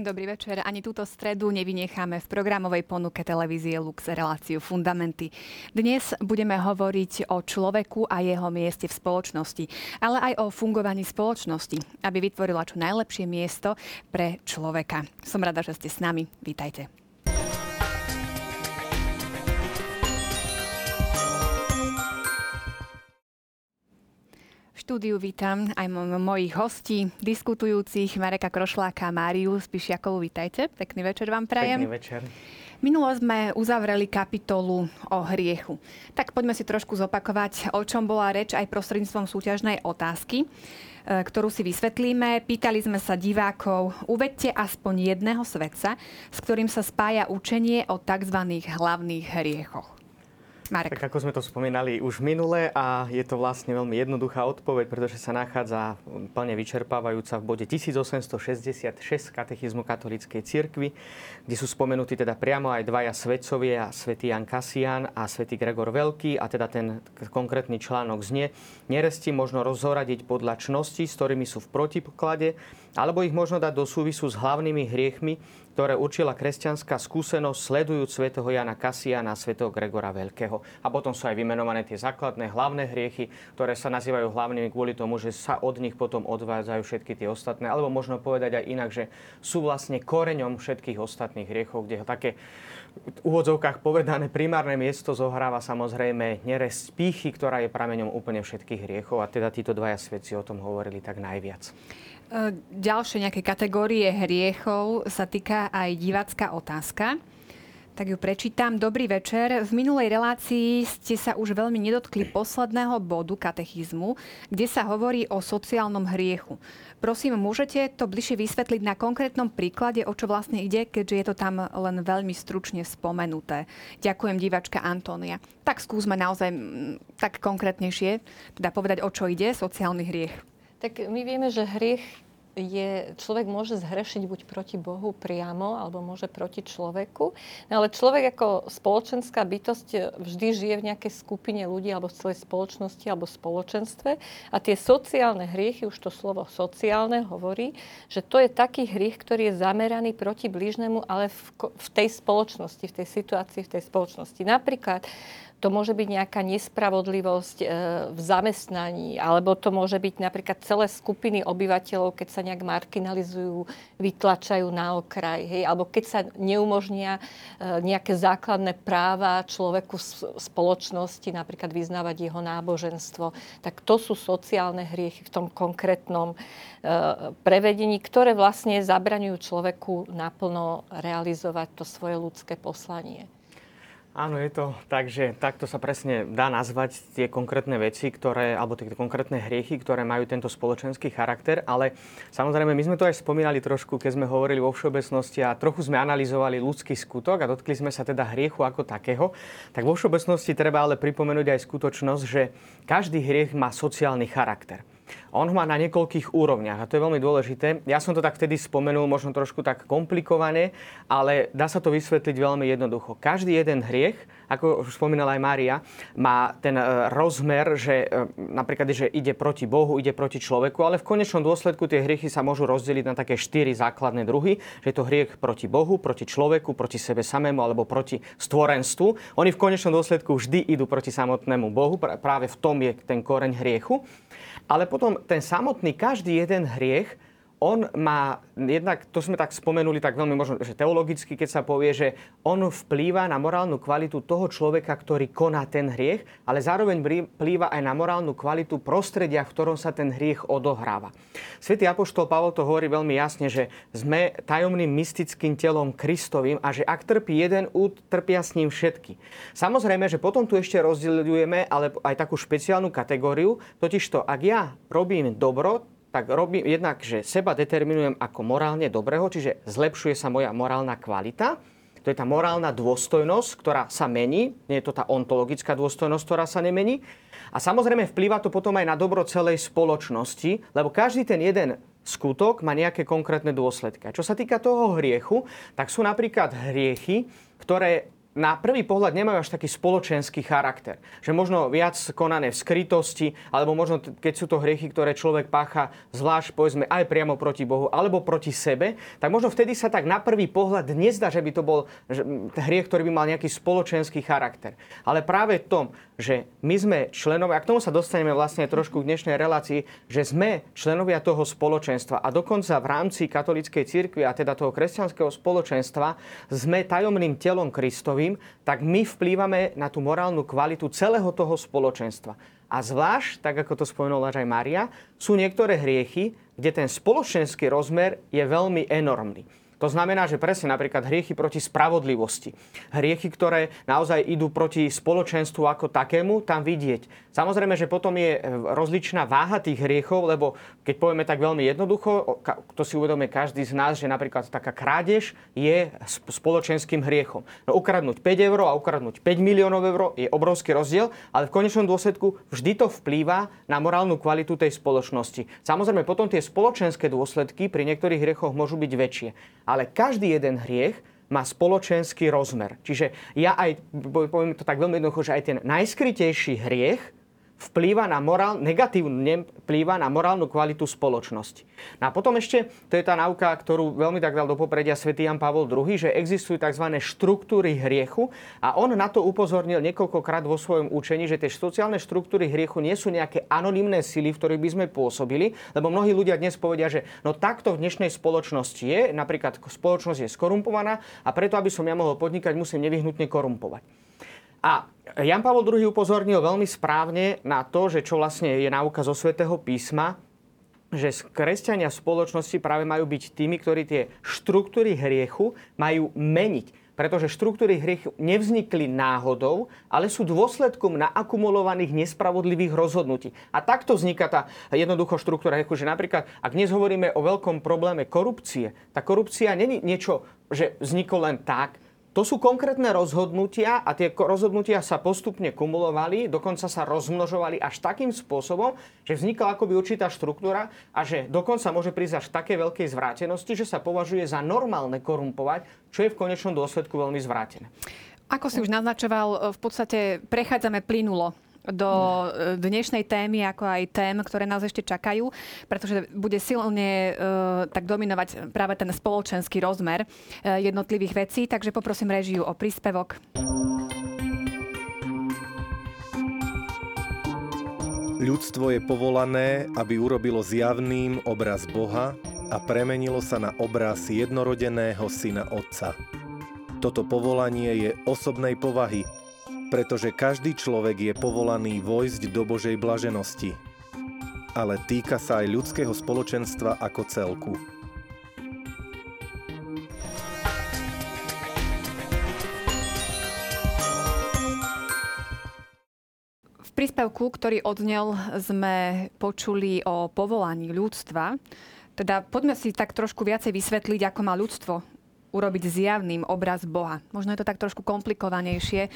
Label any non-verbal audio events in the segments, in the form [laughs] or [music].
Dobrý večer. Ani túto stredu nevynecháme v programovej ponuke televízie Lux reláciu Fundamenty. Dnes budeme hovoriť o človeku a jeho mieste v spoločnosti, ale aj o fungovaní spoločnosti, aby vytvorila čo najlepšie miesto pre človeka. Som rada, že ste s nami. Vítajte. Štúdiu vítam aj mojich hostí, diskutujúcich Mareka Krošláka a Máriu Spišiakovú. Vítajte. Pekný večer vám prajem. Pekný večer. Minulo sme uzavreli kapitolu o hriechu. Tak poďme si trošku zopakovať, o čom bola reč aj prostredníctvom súťažnej otázky e, ktorú si vysvetlíme. Pýtali sme sa divákov, uvedte aspoň jedného svetca, s ktorým sa spája učenie o tzv. hlavných hriechoch. Marek. Tak ako sme to spomínali už minule a je to vlastne veľmi jednoduchá odpoveď, pretože sa nachádza plne vyčerpávajúca v bode 1866 katechizmu katolíckej cirkvi, kde sú spomenutí teda priamo aj dvaja svetcovia, svätý Jan Kasian a svätý Gregor Veľký a teda ten konkrétny článok znie, neresti možno rozhoradiť podľa čnosti, s ktorými sú v protipoklade, alebo ich možno dať do súvisu s hlavnými hriechmi, ktoré určila kresťanská skúsenosť sledujúc svätého Jana Kasiana a svätého Gregora Veľkého. A potom sú aj vymenované tie základné hlavné hriechy, ktoré sa nazývajú hlavnými kvôli tomu, že sa od nich potom odvádzajú všetky tie ostatné. Alebo možno povedať aj inak, že sú vlastne koreňom všetkých ostatných hriechov, kde také v úvodzovkách povedané primárne miesto zohráva samozrejme neresť pýchy, ktorá je prameňom úplne všetkých hriechov a teda títo dvaja svedci o tom hovorili tak najviac. E, ďalšie nejaké kategórie hriechov sa týka aj divácká otázka. Tak ju prečítam. Dobrý večer. V minulej relácii ste sa už veľmi nedotkli posledného bodu katechizmu, kde sa hovorí o sociálnom hriechu. Prosím, môžete to bližšie vysvetliť na konkrétnom príklade, o čo vlastne ide, keďže je to tam len veľmi stručne spomenuté. Ďakujem, divačka Antónia. Tak skúsme naozaj tak konkrétnejšie, teda povedať, o čo ide, sociálny hriech. Tak my vieme, že hriech je, človek môže zhrešiť buď proti Bohu priamo, alebo môže proti človeku. No ale človek ako spoločenská bytosť vždy žije v nejakej skupine ľudí, alebo v celej spoločnosti, alebo spoločenstve. A tie sociálne hriechy, už to slovo sociálne hovorí, že to je taký hriech, ktorý je zameraný proti blížnemu, ale v, v tej spoločnosti, v tej situácii, v tej spoločnosti. Napríklad to môže byť nejaká nespravodlivosť e, v zamestnaní, alebo to môže byť napríklad celé skupiny obyvateľov, keď sa nejak marginalizujú, vytlačajú na okraj, hej, alebo keď sa neumožnia e, nejaké základné práva človeku v spoločnosti, napríklad vyznávať jeho náboženstvo, tak to sú sociálne hriechy v tom konkrétnom e, prevedení, ktoré vlastne zabraňujú človeku naplno realizovať to svoje ľudské poslanie. Áno, je to tak, že takto sa presne dá nazvať tie konkrétne veci, ktoré, alebo tie konkrétne hriechy, ktoré majú tento spoločenský charakter, ale samozrejme my sme to aj spomínali trošku, keď sme hovorili vo všeobecnosti a trochu sme analyzovali ľudský skutok a dotkli sme sa teda hriechu ako takého, tak vo všeobecnosti treba ale pripomenúť aj skutočnosť, že každý hriech má sociálny charakter. On ho má na niekoľkých úrovniach a to je veľmi dôležité. Ja som to tak vtedy spomenul, možno trošku tak komplikované, ale dá sa to vysvetliť veľmi jednoducho. Každý jeden hriech, ako už spomínala aj Mária, má ten e, rozmer, že e, napríklad, že ide proti Bohu, ide proti človeku, ale v konečnom dôsledku tie hriechy sa môžu rozdeliť na také štyri základné druhy, že je to hriech proti Bohu, proti človeku, proti sebe samému alebo proti stvorenstvu. Oni v konečnom dôsledku vždy idú proti samotnému Bohu, práve v tom je ten koreň hriechu. Ale potom ten samotný, každý jeden hriech on má, jednak, to sme tak spomenuli tak veľmi možno, že teologicky, keď sa povie, že on vplýva na morálnu kvalitu toho človeka, ktorý koná ten hriech, ale zároveň vplýva aj na morálnu kvalitu prostredia, v ktorom sa ten hriech odohráva. Svetý Apoštol Pavol to hovorí veľmi jasne, že sme tajomným mystickým telom Kristovým a že ak trpí jeden úd, trpia s ním všetky. Samozrejme, že potom tu ešte rozdeľujeme ale aj takú špeciálnu kategóriu, totižto ak ja robím dobro, tak robím jednak, že seba determinujem ako morálne dobrého, čiže zlepšuje sa moja morálna kvalita. To je tá morálna dôstojnosť, ktorá sa mení. Nie je to tá ontologická dôstojnosť, ktorá sa nemení. A samozrejme vplýva to potom aj na dobro celej spoločnosti, lebo každý ten jeden skutok má nejaké konkrétne dôsledky. A čo sa týka toho hriechu, tak sú napríklad hriechy, ktoré na prvý pohľad nemajú až taký spoločenský charakter. Že možno viac konané v skrytosti, alebo možno keď sú to hriechy, ktoré človek pácha zvlášť povedzme aj priamo proti Bohu, alebo proti sebe, tak možno vtedy sa tak na prvý pohľad nezdá, že by to bol hriech, ktorý by mal nejaký spoločenský charakter. Ale práve v tom, že my sme členovia, a k tomu sa dostaneme vlastne trošku v dnešnej relácii, že sme členovia toho spoločenstva a dokonca v rámci katolíckej cirkvi a teda toho kresťanského spoločenstva sme tajomným telom Kristovým, tak my vplývame na tú morálnu kvalitu celého toho spoločenstva. A zvlášť, tak ako to spomenula aj Maria, sú niektoré hriechy, kde ten spoločenský rozmer je veľmi enormný. To znamená, že presne napríklad hriechy proti spravodlivosti. Hriechy, ktoré naozaj idú proti spoločenstvu ako takému, tam vidieť. Samozrejme, že potom je e, rozličná váha tých hriechov, lebo keď povieme tak veľmi jednoducho, to si uvedomuje každý z nás, že napríklad taká krádež je spoločenským hriechom. No ukradnúť 5 eur a ukradnúť 5 miliónov eur je obrovský rozdiel, ale v konečnom dôsledku vždy to vplýva na morálnu kvalitu tej spoločnosti. Samozrejme, potom tie spoločenské dôsledky pri niektorých hriechoch môžu byť väčšie ale každý jeden hriech má spoločenský rozmer. Čiže ja aj, poviem to tak veľmi jednoducho, že aj ten najskrytejší hriech vplýva na morál, negatívne vplýva na morálnu kvalitu spoločnosti. No a potom ešte, to je tá nauka, ktorú veľmi tak dal do popredia svätý Jan Pavol II, že existujú tzv. štruktúry hriechu a on na to upozornil niekoľkokrát vo svojom učení, že tie sociálne štruktúry hriechu nie sú nejaké anonymné sily, v ktorých by sme pôsobili, lebo mnohí ľudia dnes povedia, že no takto v dnešnej spoločnosti je, napríklad spoločnosť je skorumpovaná a preto, aby som ja mohol podnikať, musím nevyhnutne korumpovať. A Jan Pavel II upozornil veľmi správne na to, že čo vlastne je náuka zo svätého písma, že kresťania spoločnosti práve majú byť tými, ktorí tie štruktúry hriechu majú meniť. Pretože štruktúry hriechu nevznikli náhodou, ale sú dôsledkom naakumulovaných nespravodlivých rozhodnutí. A takto vzniká tá jednoducho štruktúra hriechu, že napríklad, ak dnes hovoríme o veľkom probléme korupcie, tá korupcia není niečo, že vzniklo len tak, to sú konkrétne rozhodnutia a tie rozhodnutia sa postupne kumulovali, dokonca sa rozmnožovali až takým spôsobom, že vznikla akoby určitá štruktúra a že dokonca môže prísť až také veľkej zvrátenosti, že sa považuje za normálne korumpovať, čo je v konečnom dôsledku veľmi zvrátené. Ako si už naznačoval, v podstate prechádzame plynulo do e, dnešnej témy, ako aj tém, ktoré nás ešte čakajú, pretože bude silne uh, tak dominovať práve ten spoločenský rozmer uh, jednotlivých vecí. Takže poprosím režiu o príspevok. Ľudstvo je povolané, aby urobilo zjavným obraz Boha a premenilo sa na obraz jednorodeného syna Otca. Toto povolanie je osobnej povahy, pretože každý človek je povolaný vojsť do Božej blaženosti, ale týka sa aj ľudského spoločenstva ako celku. V príspevku, ktorý odnel, sme počuli o povolaní ľudstva. Teda poďme si tak trošku viacej vysvetliť, ako má ľudstvo urobiť zjavným obraz Boha. Možno je to tak trošku komplikovanejšie e,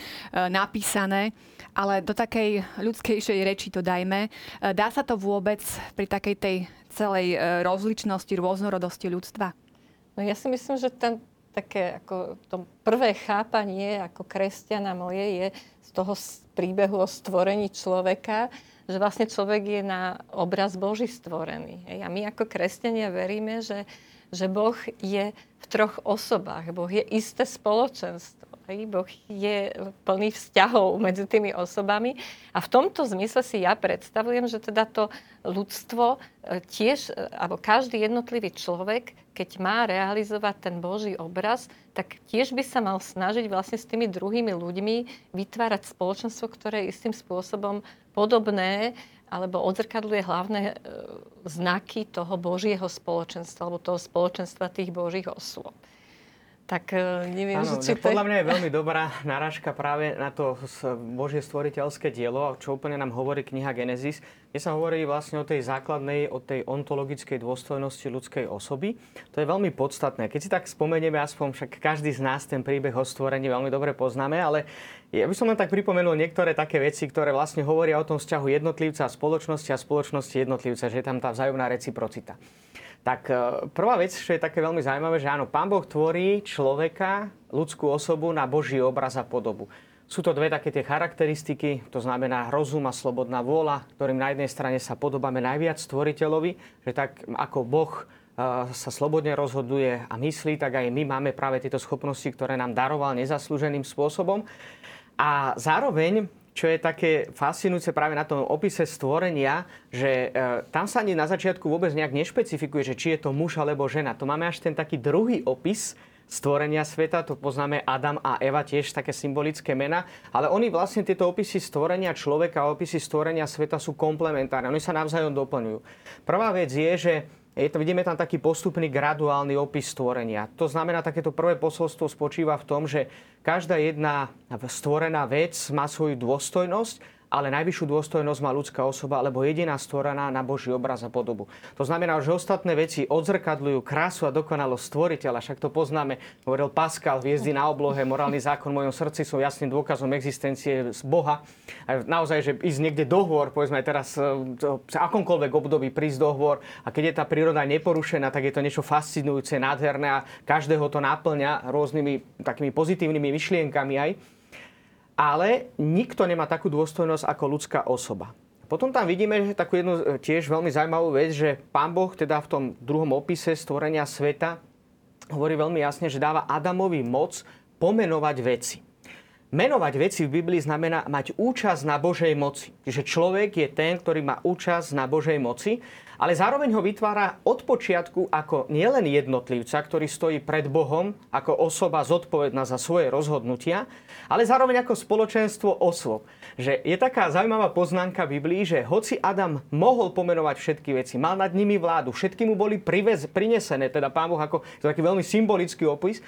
napísané, ale do takej ľudskejšej reči to dajme. E, dá sa to vôbec pri takej tej celej e, rozličnosti, rôznorodosti ľudstva? No ja si myslím, že ten, také ako to prvé chápanie ako kresťana moje je z toho príbehu o stvorení človeka, že vlastne človek je na obraz Boží stvorený. A my ako kresťania veríme, že že Boh je v troch osobách. Boh je isté spoločenstvo. Boh je plný vzťahov medzi tými osobami. A v tomto zmysle si ja predstavujem, že teda to ľudstvo e, tiež, e, alebo každý jednotlivý človek, keď má realizovať ten Boží obraz, tak tiež by sa mal snažiť vlastne s tými druhými ľuďmi vytvárať spoločenstvo, ktoré je istým spôsobom podobné alebo odzrkadluje hlavné e, znaky toho Božieho spoločenstva alebo toho spoločenstva tých Božích osôb. Tak e, neviem, ano, či to... Podľa mňa je veľmi dobrá narážka práve na to Božie stvoriteľské dielo, čo úplne nám hovorí kniha Genesis, kde sa hovorí vlastne o tej základnej, o tej ontologickej dôstojnosti ľudskej osoby. To je veľmi podstatné. Keď si tak spomenieme, aspoň však každý z nás ten príbeh o stvorení veľmi dobre poznáme, ale ja by som len tak pripomenul niektoré také veci, ktoré vlastne hovoria o tom vzťahu jednotlivca a spoločnosti a spoločnosti jednotlivca, že je tam tá vzájomná reciprocita. Tak e, prvá vec, čo je také veľmi zaujímavé, že áno, Pán Boh tvorí človeka, ľudskú osobu na Boží obraz a podobu. Sú to dve také tie charakteristiky, to znamená rozum a slobodná vôľa, ktorým na jednej strane sa podobáme najviac stvoriteľovi, že tak ako Boh e, sa slobodne rozhoduje a myslí, tak aj my máme práve tieto schopnosti, ktoré nám daroval nezaslúženým spôsobom. A zároveň čo je také fascinujúce práve na tom opise stvorenia, že e, tam sa ani na začiatku vôbec nejak nešpecifikuje, že či je to muž alebo žena. To máme až ten taký druhý opis stvorenia sveta, to poznáme Adam a Eva, tiež také symbolické mena, ale oni vlastne tieto opisy stvorenia človeka a opisy stvorenia sveta sú komplementárne, oni sa navzájom doplňujú. Prvá vec je, že je vidíme tam taký postupný graduálny opis stvorenia. To znamená, takéto prvé posolstvo spočíva v tom, že každá jedna stvorená vec má svoju dôstojnosť ale najvyššiu dôstojnosť má ľudská osoba, alebo jediná stvorená na Boží obraz a podobu. To znamená, že ostatné veci odzrkadľujú krásu a dokonalosť stvoriteľa, však to poznáme, hovoril Pascal, hviezdy na oblohe, morálny zákon v mojom srdci sú jasným dôkazom existencie z Boha. A naozaj, že ísť niekde do hôr, povedzme aj teraz, v akomkoľvek období prísť do hôr a keď je tá príroda neporušená, tak je to niečo fascinujúce, nádherné a každého to náplňa rôznymi takými pozitívnymi myšlienkami aj ale nikto nemá takú dôstojnosť ako ľudská osoba. Potom tam vidíme že takú jednu e, tiež veľmi zaujímavú vec, že pán Boh teda v tom druhom opise stvorenia sveta hovorí veľmi jasne, že dáva Adamovi moc pomenovať veci. Menovať veci v Biblii znamená mať účasť na Božej moci. Čiže človek je ten, ktorý má účasť na Božej moci ale zároveň ho vytvára od počiatku ako nielen jednotlivca, ktorý stojí pred Bohom ako osoba zodpovedná za svoje rozhodnutia, ale zároveň ako spoločenstvo osôb. Že je taká zaujímavá poznámka v Biblii, že hoci Adam mohol pomenovať všetky veci, mal nad nimi vládu, všetky mu boli privez, prinesené, teda pán Boh ako taký veľmi symbolický opis,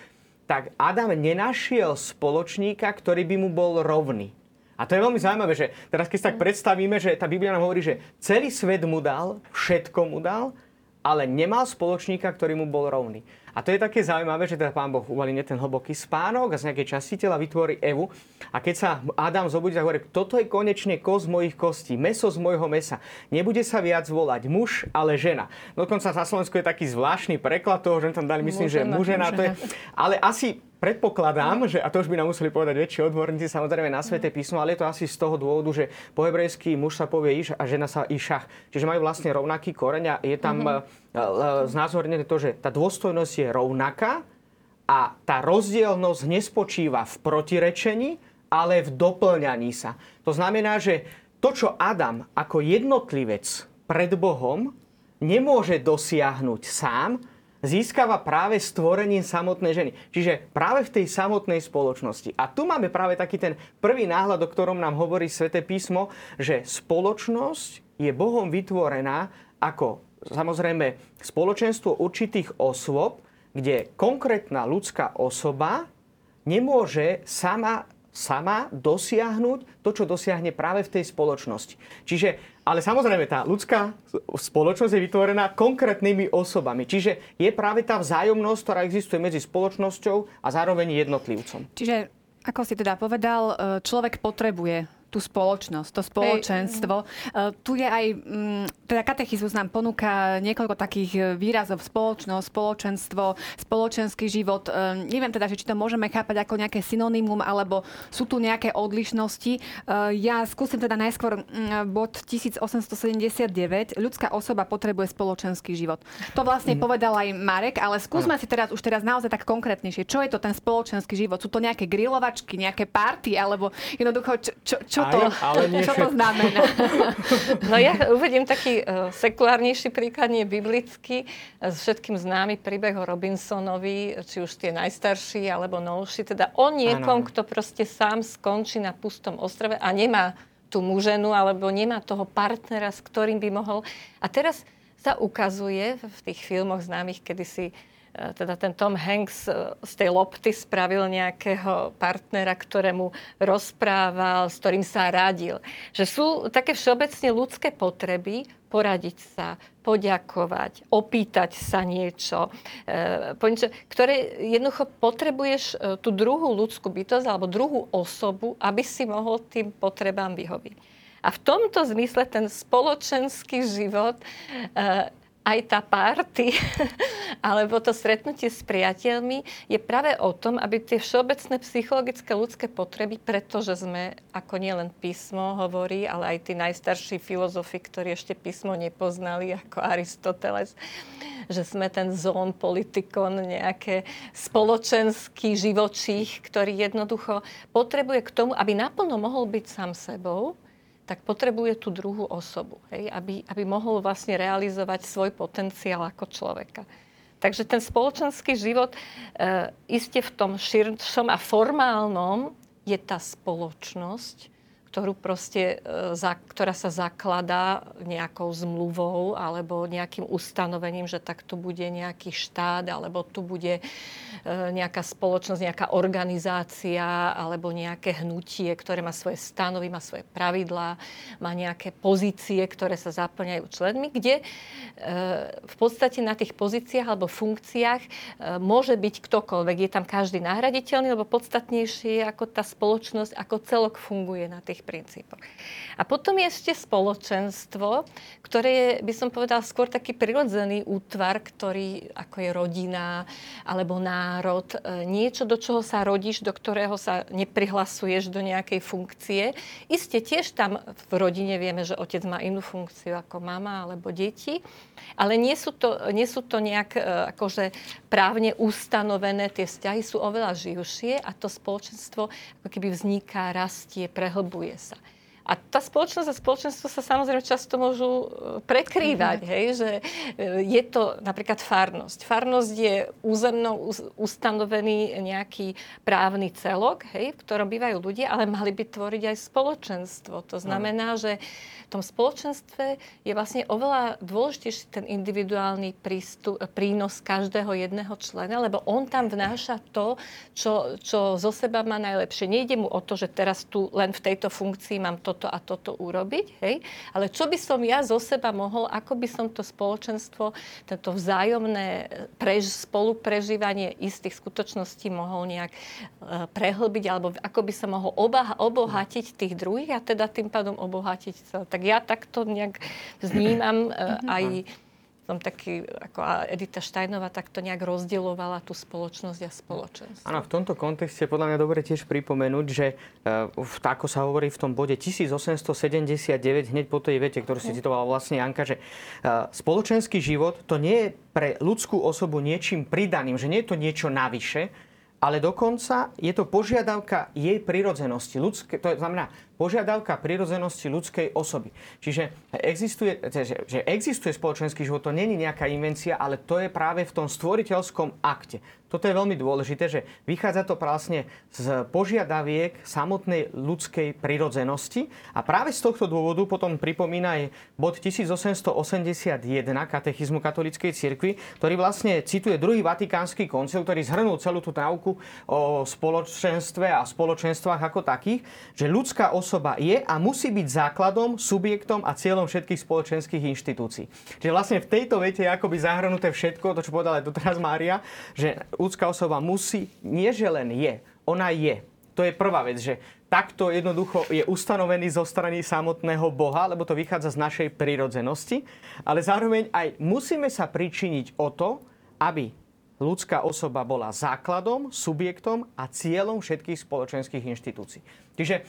tak Adam nenašiel spoločníka, ktorý by mu bol rovný. A to je veľmi zaujímavé, že teraz keď sa tak predstavíme, že tá Biblia nám hovorí, že celý svet mu dal, všetko mu dal, ale nemal spoločníka, ktorý mu bol rovný. A to je také zaujímavé, že teda pán Boh uvalí ten hlboký spánok a z nejakej časti tela vytvorí Evu. A keď sa Adam zobudí, tak hovorí, toto je konečne kos mojich kostí, meso z mojho mesa. Nebude sa viac volať muž, ale žena. Dokonca na Slovensku je taký zvláštny preklad toho, že tam dali, myslím, mužena, že mužena. To je, ale asi predpokladám, že, a to už by nám museli povedať väčší odborníci samozrejme na Sveté písmo, ale je to asi z toho dôvodu, že po hebrejsky muž sa povie iš a žena sa išach. Čiže majú vlastne rovnaký koreň a je tam mm-hmm. Znázornené to, že tá dôstojnosť je rovnaká a tá rozdielnosť nespočíva v protirečení, ale v doplňaní sa. To znamená, že to, čo Adam ako jednotlivec pred Bohom nemôže dosiahnuť sám, získava práve stvorením samotnej ženy. Čiže práve v tej samotnej spoločnosti. A tu máme práve taký ten prvý náhľad, o ktorom nám hovorí Svete písmo, že spoločnosť je Bohom vytvorená ako samozrejme spoločenstvo určitých osôb, kde konkrétna ľudská osoba nemôže sama sama dosiahnuť to, čo dosiahne práve v tej spoločnosti. Čiže, ale samozrejme, tá ľudská spoločnosť je vytvorená konkrétnymi osobami. Čiže je práve tá vzájomnosť, ktorá existuje medzi spoločnosťou a zároveň jednotlivcom. Čiže, ako si teda povedal, e, človek potrebuje tú spoločnosť, to spoločenstvo. Hej. Tu je aj, mm, teda katechizmus nám ponúka niekoľko takých e, výrazov. Spoločnosť, spoločenstvo, spoločenský život. E, neviem teda, či to môžeme chápať ako nejaké synonymum, alebo sú tu nejaké odlišnosti. Ja skúsim teda najskôr mm, bod 1879. Ľudská osoba potrebuje spoločenský život. To vlastne mm. povedal aj Marek, ale skúsme ano. si teraz už teraz naozaj tak konkrétnejšie. Čo je to ten spoločenský život? Sú to nejaké grilovačky, nejaké party, alebo jednoducho, čo, čo, čo to, ale nie čo to znamená? [laughs] No ja uvediem taký uh, sekulárnejší príklad, nie biblický. S všetkým známy príbeh o Robinsonovi, či už tie najstarší alebo novší. Teda o niekom, ano. kto proste sám skončí na pustom ostrove a nemá tú muženu alebo nemá toho partnera, s ktorým by mohol. A teraz sa ukazuje v tých filmoch známych, kedy si E, teda ten Tom Hanks e, z tej lopty spravil nejakého partnera, ktorému rozprával, s ktorým sa radil. Že sú také všeobecne ľudské potreby, poradiť sa, poďakovať, opýtať sa niečo, e, ktoré jednoducho potrebuješ tú druhú ľudskú bytosť alebo druhú osobu, aby si mohol tým potrebám vyhoviť. A v tomto zmysle ten spoločenský život aj tá party, [laughs] alebo to stretnutie s priateľmi je práve o tom, aby tie všeobecné psychologické ľudské potreby, pretože sme, ako nielen písmo hovorí, ale aj tí najstarší filozofi, ktorí ešte písmo nepoznali, ako Aristoteles, že sme ten zón politikon, nejaké spoločenský živočích, ktorý jednoducho potrebuje k tomu, aby naplno mohol byť sám sebou, tak potrebuje tú druhú osobu, hej, aby, aby mohol vlastne realizovať svoj potenciál ako človeka. Takže ten spoločenský život e, iste v tom širšom a formálnom je tá spoločnosť, ktorú proste, e, za, ktorá sa zakladá nejakou zmluvou alebo nejakým ustanovením, že takto bude nejaký štát alebo tu bude nejaká spoločnosť, nejaká organizácia alebo nejaké hnutie, ktoré má svoje stanovy, má svoje pravidlá, má nejaké pozície, ktoré sa zaplňajú členmi, kde e, v podstate na tých pozíciách alebo funkciách môže byť ktokoľvek. Je tam každý nahraditeľný, lebo podstatnejšie je, ako tá spoločnosť, ako celok funguje na tých princípoch. A potom je ešte spoločenstvo, ktoré je, by som povedal, skôr taký prirodzený útvar, ktorý, ako je rodina alebo národ, e, niečo, do čoho sa rodíš, do ktorého sa neprihlasuješ do nejakej funkcie. Isté tiež tam v rodine vieme, že otec má inú funkciu ako mama alebo deti, ale nie sú to, nie sú to nejak e, akože právne ustanovené, tie vzťahy sú oveľa živšie a to spoločenstvo ako keby vzniká, rastie, prehlbuje sa. A tá spoločnosť a spoločenstvo sa samozrejme často môžu e, prekrývať, mm-hmm. hej, že e, je to napríklad farnosť. Farnosť je územno ustanovený nejaký právny celok, hej, v ktorom bývajú ľudia, ale mali by tvoriť aj spoločenstvo. To znamená, mm. že v tom spoločenstve je vlastne oveľa dôležitejší ten individuálny prístup, prínos každého jedného člena, lebo on tam vnáša to, čo, čo zo seba má najlepšie. Nejde mu o to, že teraz tu len v tejto funkcii mám toto a toto urobiť, hej? ale čo by som ja zo seba mohol, ako by som to spoločenstvo, tento vzájomné prež, spoluprežívanie istých skutočností mohol nejak e, prehlbiť, alebo ako by sa mohol obaha, obohatiť tých druhých a teda tým pádom obohatiť celé tak ja takto nejak vnímam uh, aj som taký, ako Edita Štajnová takto nejak rozdielovala tú spoločnosť a spoločnosť. Áno, v tomto kontexte podľa mňa dobre tiež pripomenúť, že uh, ako sa hovorí v tom bode 1879, hneď po tej vete, ktorú si mhm. citovala vlastne Janka, že uh, spoločenský život to nie je pre ľudskú osobu niečím pridaným, že nie je to niečo navyše, ale dokonca je to požiadavka jej prirodzenosti. Ľudské, to znamená, požiadavka prirodzenosti ľudskej osoby. Čiže existuje, že, že existuje spoločenský život, to není nejaká invencia, ale to je práve v tom stvoriteľskom akte. Toto je veľmi dôležité, že vychádza to vlastne z požiadaviek samotnej ľudskej prirodzenosti a práve z tohto dôvodu potom pripomína aj bod 1881 katechizmu katolíckej cirkvi, ktorý vlastne cituje druhý vatikánsky koncil, ktorý zhrnul celú tú náuku o spoločenstve a spoločenstvách ako takých, že ľudská osoba je a musí byť základom, subjektom a cieľom všetkých spoločenských inštitúcií. Čiže vlastne v tejto vete je akoby zahrnuté všetko, to čo povedala aj doteraz Mária, že ľudská osoba musí, nie že len je, ona je. To je prvá vec, že takto jednoducho je ustanovený zo strany samotného Boha, lebo to vychádza z našej prirodzenosti, ale zároveň aj musíme sa pričiniť o to, aby ľudská osoba bola základom, subjektom a cieľom všetkých spoločenských inštitúcií. Čiže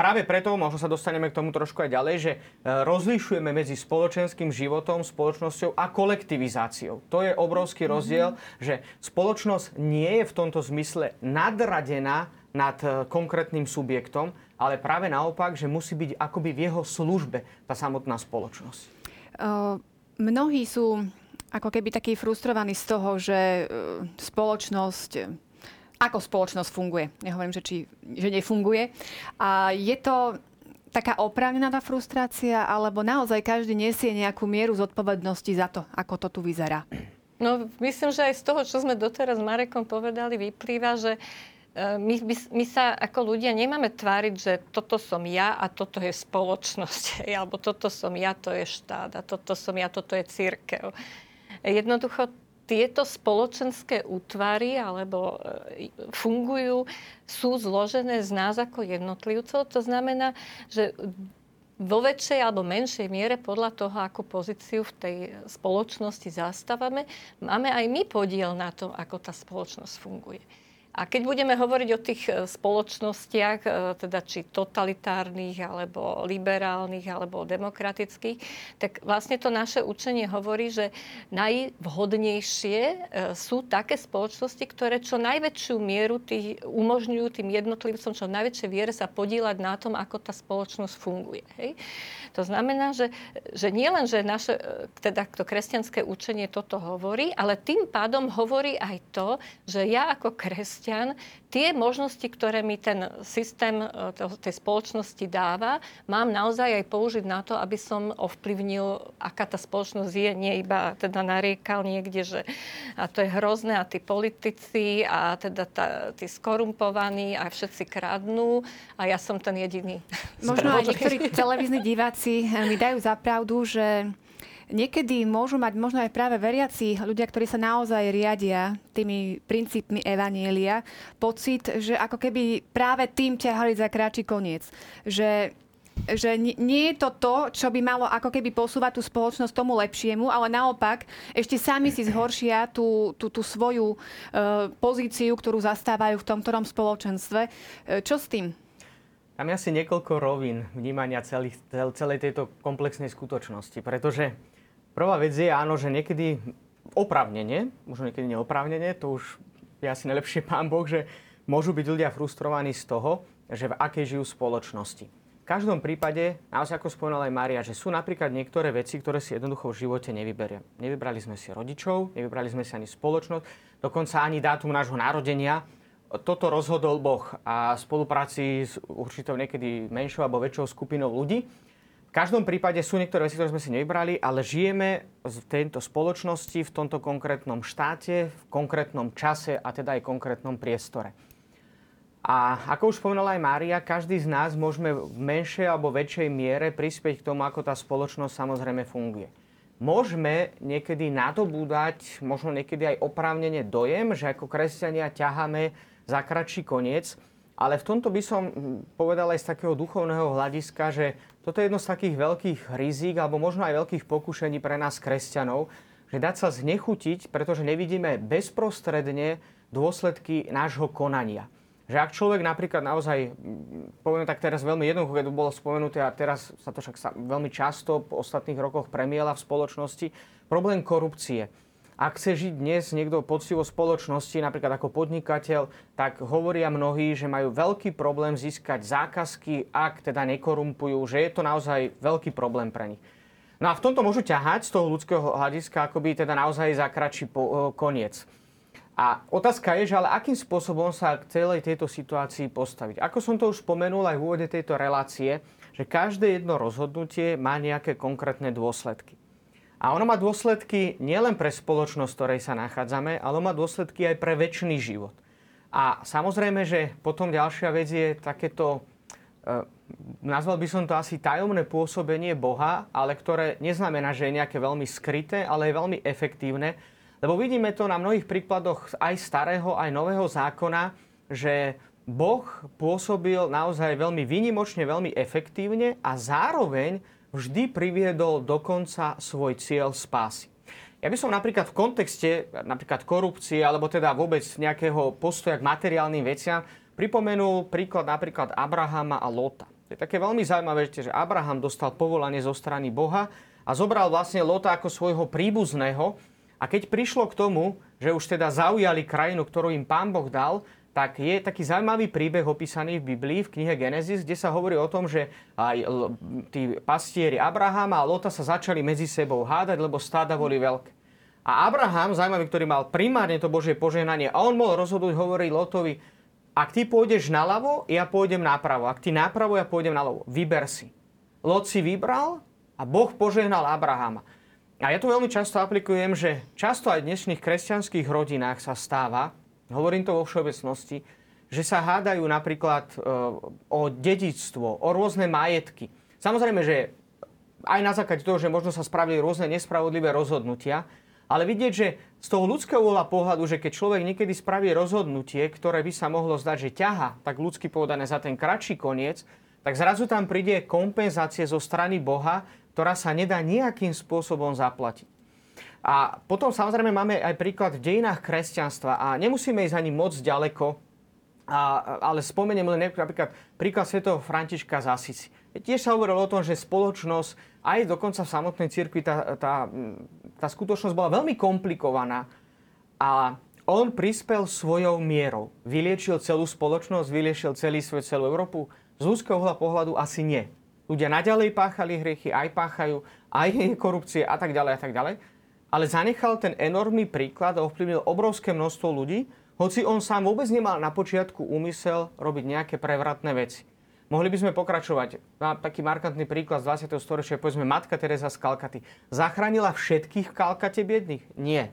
práve preto, možno sa dostaneme k tomu trošku aj ďalej, že e, rozlišujeme medzi spoločenským životom, spoločnosťou a kolektivizáciou. To je obrovský mhm. rozdiel, mm-hmm. že spoločnosť nie je v tomto zmysle nadradená nad e, konkrétnym subjektom, ale práve naopak, že musí byť akoby v jeho službe tá samotná spoločnosť. Uh, mnohí sú ako keby takí frustrovaní z toho, že spoločnosť ako spoločnosť funguje. Nehovorím, že, či, že nefunguje. A je to taká oprávnená frustrácia, alebo naozaj každý nesie nejakú mieru zodpovednosti za to, ako to tu vyzerá? No, myslím, že aj z toho, čo sme doteraz s Marekom povedali, vyplýva, že e, my, my, my sa ako ľudia nemáme tváriť, že toto som ja a toto je spoločnosť, [laughs] alebo toto som ja, to je štát a toto som ja, toto je církev. Jednoducho tieto spoločenské útvary alebo e, fungujú, sú zložené z nás ako jednotlivcov. To znamená, že vo väčšej alebo menšej miere podľa toho, ako pozíciu v tej spoločnosti zastávame, máme aj my podiel na tom, ako tá spoločnosť funguje. A keď budeme hovoriť o tých e, spoločnostiach, e, teda či totalitárnych, alebo liberálnych, alebo demokratických, tak vlastne to naše učenie hovorí, že najvhodnejšie e, sú také spoločnosti, ktoré čo najväčšiu mieru tých, umožňujú tým jednotlivcom čo najväčšej viere sa podílať na tom, ako tá spoločnosť funguje. Hej? To znamená, že, že nie len, že naše teda to kresťanské učenie toto hovorí, ale tým pádom hovorí aj to, že ja ako kresťan kresťan, tie možnosti, ktoré mi ten systém e, tej spoločnosti dáva, mám naozaj aj použiť na to, aby som ovplyvnil, aká tá spoločnosť je, nie iba teda nariekal niekde, že a to je hrozné a tí politici a teda tá, tí skorumpovaní a všetci kradnú a ja som ten jediný. Možno aj niektorí televízni diváci mi dajú za pravdu, že niekedy môžu mať možno aj práve veriaci ľudia, ktorí sa naozaj riadia tými princípmi Evanielia, pocit, že ako keby práve tým ťahali za kráči koniec. Že že nie je to to, čo by malo ako keby posúvať tú spoločnosť tomu lepšiemu, ale naopak ešte sami si zhoršia tú, tú, tú svoju e, pozíciu, ktorú zastávajú v tom ktorom spoločenstve. E, čo s tým? Tam je asi niekoľko rovín vnímania celých, cel, celej tejto komplexnej skutočnosti, pretože Prvá vec je áno, že niekedy opravnenie, možno niekedy neoprávnenie, to už je asi najlepšie [laughs] pán Boh, že môžu byť ľudia frustrovaní z toho, že v akej žijú spoločnosti. V každom prípade, naozaj ako spomínala aj Mária, že sú napríklad niektoré veci, ktoré si jednoducho v živote nevyberia. Nevybrali sme si rodičov, nevybrali sme si ani spoločnosť, dokonca ani dátum nášho narodenia. Toto rozhodol Boh a v spolupráci s určitou niekedy menšou alebo väčšou skupinou ľudí. V každom prípade sú niektoré veci, ktoré sme si nevybrali, ale žijeme v tejto spoločnosti, v tomto konkrétnom štáte, v konkrétnom čase a teda aj konkrétnom priestore. A ako už spomenula aj Mária, každý z nás môžeme v menšej alebo väčšej miere prispieť k tomu, ako tá spoločnosť samozrejme funguje. Môžeme niekedy nadobúdať, možno niekedy aj oprávnene dojem, že ako kresťania ťaháme za kratší koniec, ale v tomto by som povedal aj z takého duchovného hľadiska, že toto je jedno z takých veľkých rizík, alebo možno aj veľkých pokušení pre nás kresťanov, že dať sa znechutiť, pretože nevidíme bezprostredne dôsledky nášho konania. Že ak človek napríklad naozaj, poviem tak teraz veľmi jednoducho, keď to bolo spomenuté a teraz sa to však veľmi často po ostatných rokoch premiela v spoločnosti, problém korupcie ak chce žiť dnes niekto poctivo spoločnosti, napríklad ako podnikateľ, tak hovoria mnohí, že majú veľký problém získať zákazky, ak teda nekorumpujú, že je to naozaj veľký problém pre nich. No a v tomto môžu ťahať z toho ľudského hľadiska akoby teda naozaj za kratší po, e, koniec. A otázka je, že ale akým spôsobom sa k celej tejto situácii postaviť. Ako som to už spomenul aj v úvode tejto relácie, že každé jedno rozhodnutie má nejaké konkrétne dôsledky. A ono má dôsledky nielen pre spoločnosť, v ktorej sa nachádzame, ale má dôsledky aj pre väčší život. A samozrejme, že potom ďalšia vec je takéto, e, nazval by som to asi tajomné pôsobenie Boha, ale ktoré neznamená, že je nejaké veľmi skryté, ale je veľmi efektívne. Lebo vidíme to na mnohých príkladoch aj starého, aj nového zákona, že Boh pôsobil naozaj veľmi výnimočne, veľmi efektívne a zároveň vždy priviedol dokonca svoj cieľ spásy. Ja by som napríklad v kontexte napríklad korupcie alebo teda vôbec nejakého postoja k materiálnym veciam pripomenul príklad napríklad Abrahama a Lota. To je také veľmi zaujímavé, že Abraham dostal povolanie zo strany Boha a zobral vlastne Lota ako svojho príbuzného a keď prišlo k tomu, že už teda zaujali krajinu, ktorú im pán Boh dal, tak je taký zaujímavý príbeh opísaný v Biblii, v knihe Genesis, kde sa hovorí o tom, že aj tí pastieri Abrahama a Lota sa začali medzi sebou hádať, lebo stáda boli veľké. A Abraham, zaujímavý, ktorý mal primárne to Božie požehnanie, a on mohol rozhodnúť, hovorí Lotovi, ak ty pôjdeš naľavo, ja pôjdem napravo. Ak ty napravo, ja pôjdem naľavo. Vyber si. Lot si vybral a Boh požehnal Abrahama. A ja tu veľmi často aplikujem, že často aj v dnešných kresťanských rodinách sa stáva, hovorím to vo všeobecnosti, že sa hádajú napríklad e, o dedictvo, o rôzne majetky. Samozrejme, že aj na základe toho, že možno sa spravili rôzne nespravodlivé rozhodnutia, ale vidieť, že z toho ľudského vola pohľadu, že keď človek niekedy spraví rozhodnutie, ktoré by sa mohlo zdať, že ťaha, tak ľudsky povedané za ten kratší koniec, tak zrazu tam príde kompenzácie zo strany Boha, ktorá sa nedá nejakým spôsobom zaplatiť. A potom samozrejme máme aj príklad v dejinách kresťanstva a nemusíme ísť ani moc ďaleko, a, ale spomeniem len napríklad príklad svätého Františka z Asisi. Tiež sa hovorilo o tom, že spoločnosť, aj dokonca v samotnej cirkvi, tá, tá, tá skutočnosť bola veľmi komplikovaná. A on prispel svojou mierou. Vyliečil celú spoločnosť, vyliečil celý svet, celú Európu. Z ľudského pohľadu asi nie. Ľudia naďalej páchali hriechy, aj páchajú, aj korupcie a tak ďalej a tak ďalej. Ale zanechal ten enormný príklad a ovplyvnil obrovské množstvo ľudí, hoci on sám vôbec nemal na počiatku úmysel robiť nejaké prevratné veci. Mohli by sme pokračovať. Na taký markantný príklad z 20. storočia, povedzme Matka Teresa z Kalkaty. Zachránila všetkých v Kalkate biedných? Nie.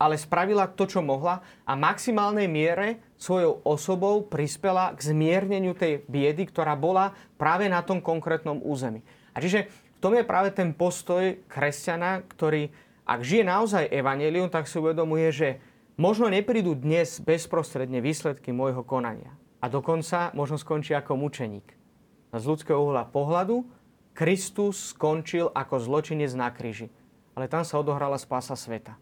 Ale spravila to, čo mohla a maximálnej miere svojou osobou prispela k zmierneniu tej biedy, ktorá bola práve na tom konkrétnom území. A čiže v tom je práve ten postoj kresťana, ktorý, ak žije naozaj evanelium, tak si uvedomuje, že Možno neprídu dnes bezprostredne výsledky môjho konania. A dokonca možno skončí ako mučeník. Z ľudského uhla pohľadu Kristus skončil ako zločinec na kríži. Ale tam sa odohrala spása sveta.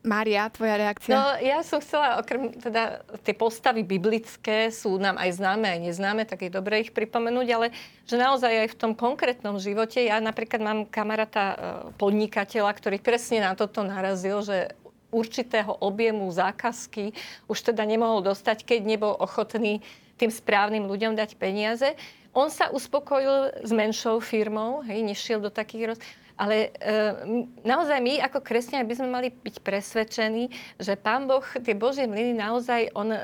Mária, tvoja reakcia? No, ja som chcela, okrem teda tie postavy biblické sú nám aj známe, aj neznáme, tak je dobre ich pripomenúť, ale že naozaj aj v tom konkrétnom živote, ja napríklad mám kamaráta e, podnikateľa, ktorý presne na toto narazil, že určitého objemu zákazky už teda nemohol dostať, keď nebol ochotný tým správnym ľuďom dať peniaze. On sa uspokojil s menšou firmou, hej, nešiel do takých roz... Ale e, naozaj my ako kresťania by sme mali byť presvedčení, že Pán Boh, tie Božie mlyny naozaj, on e,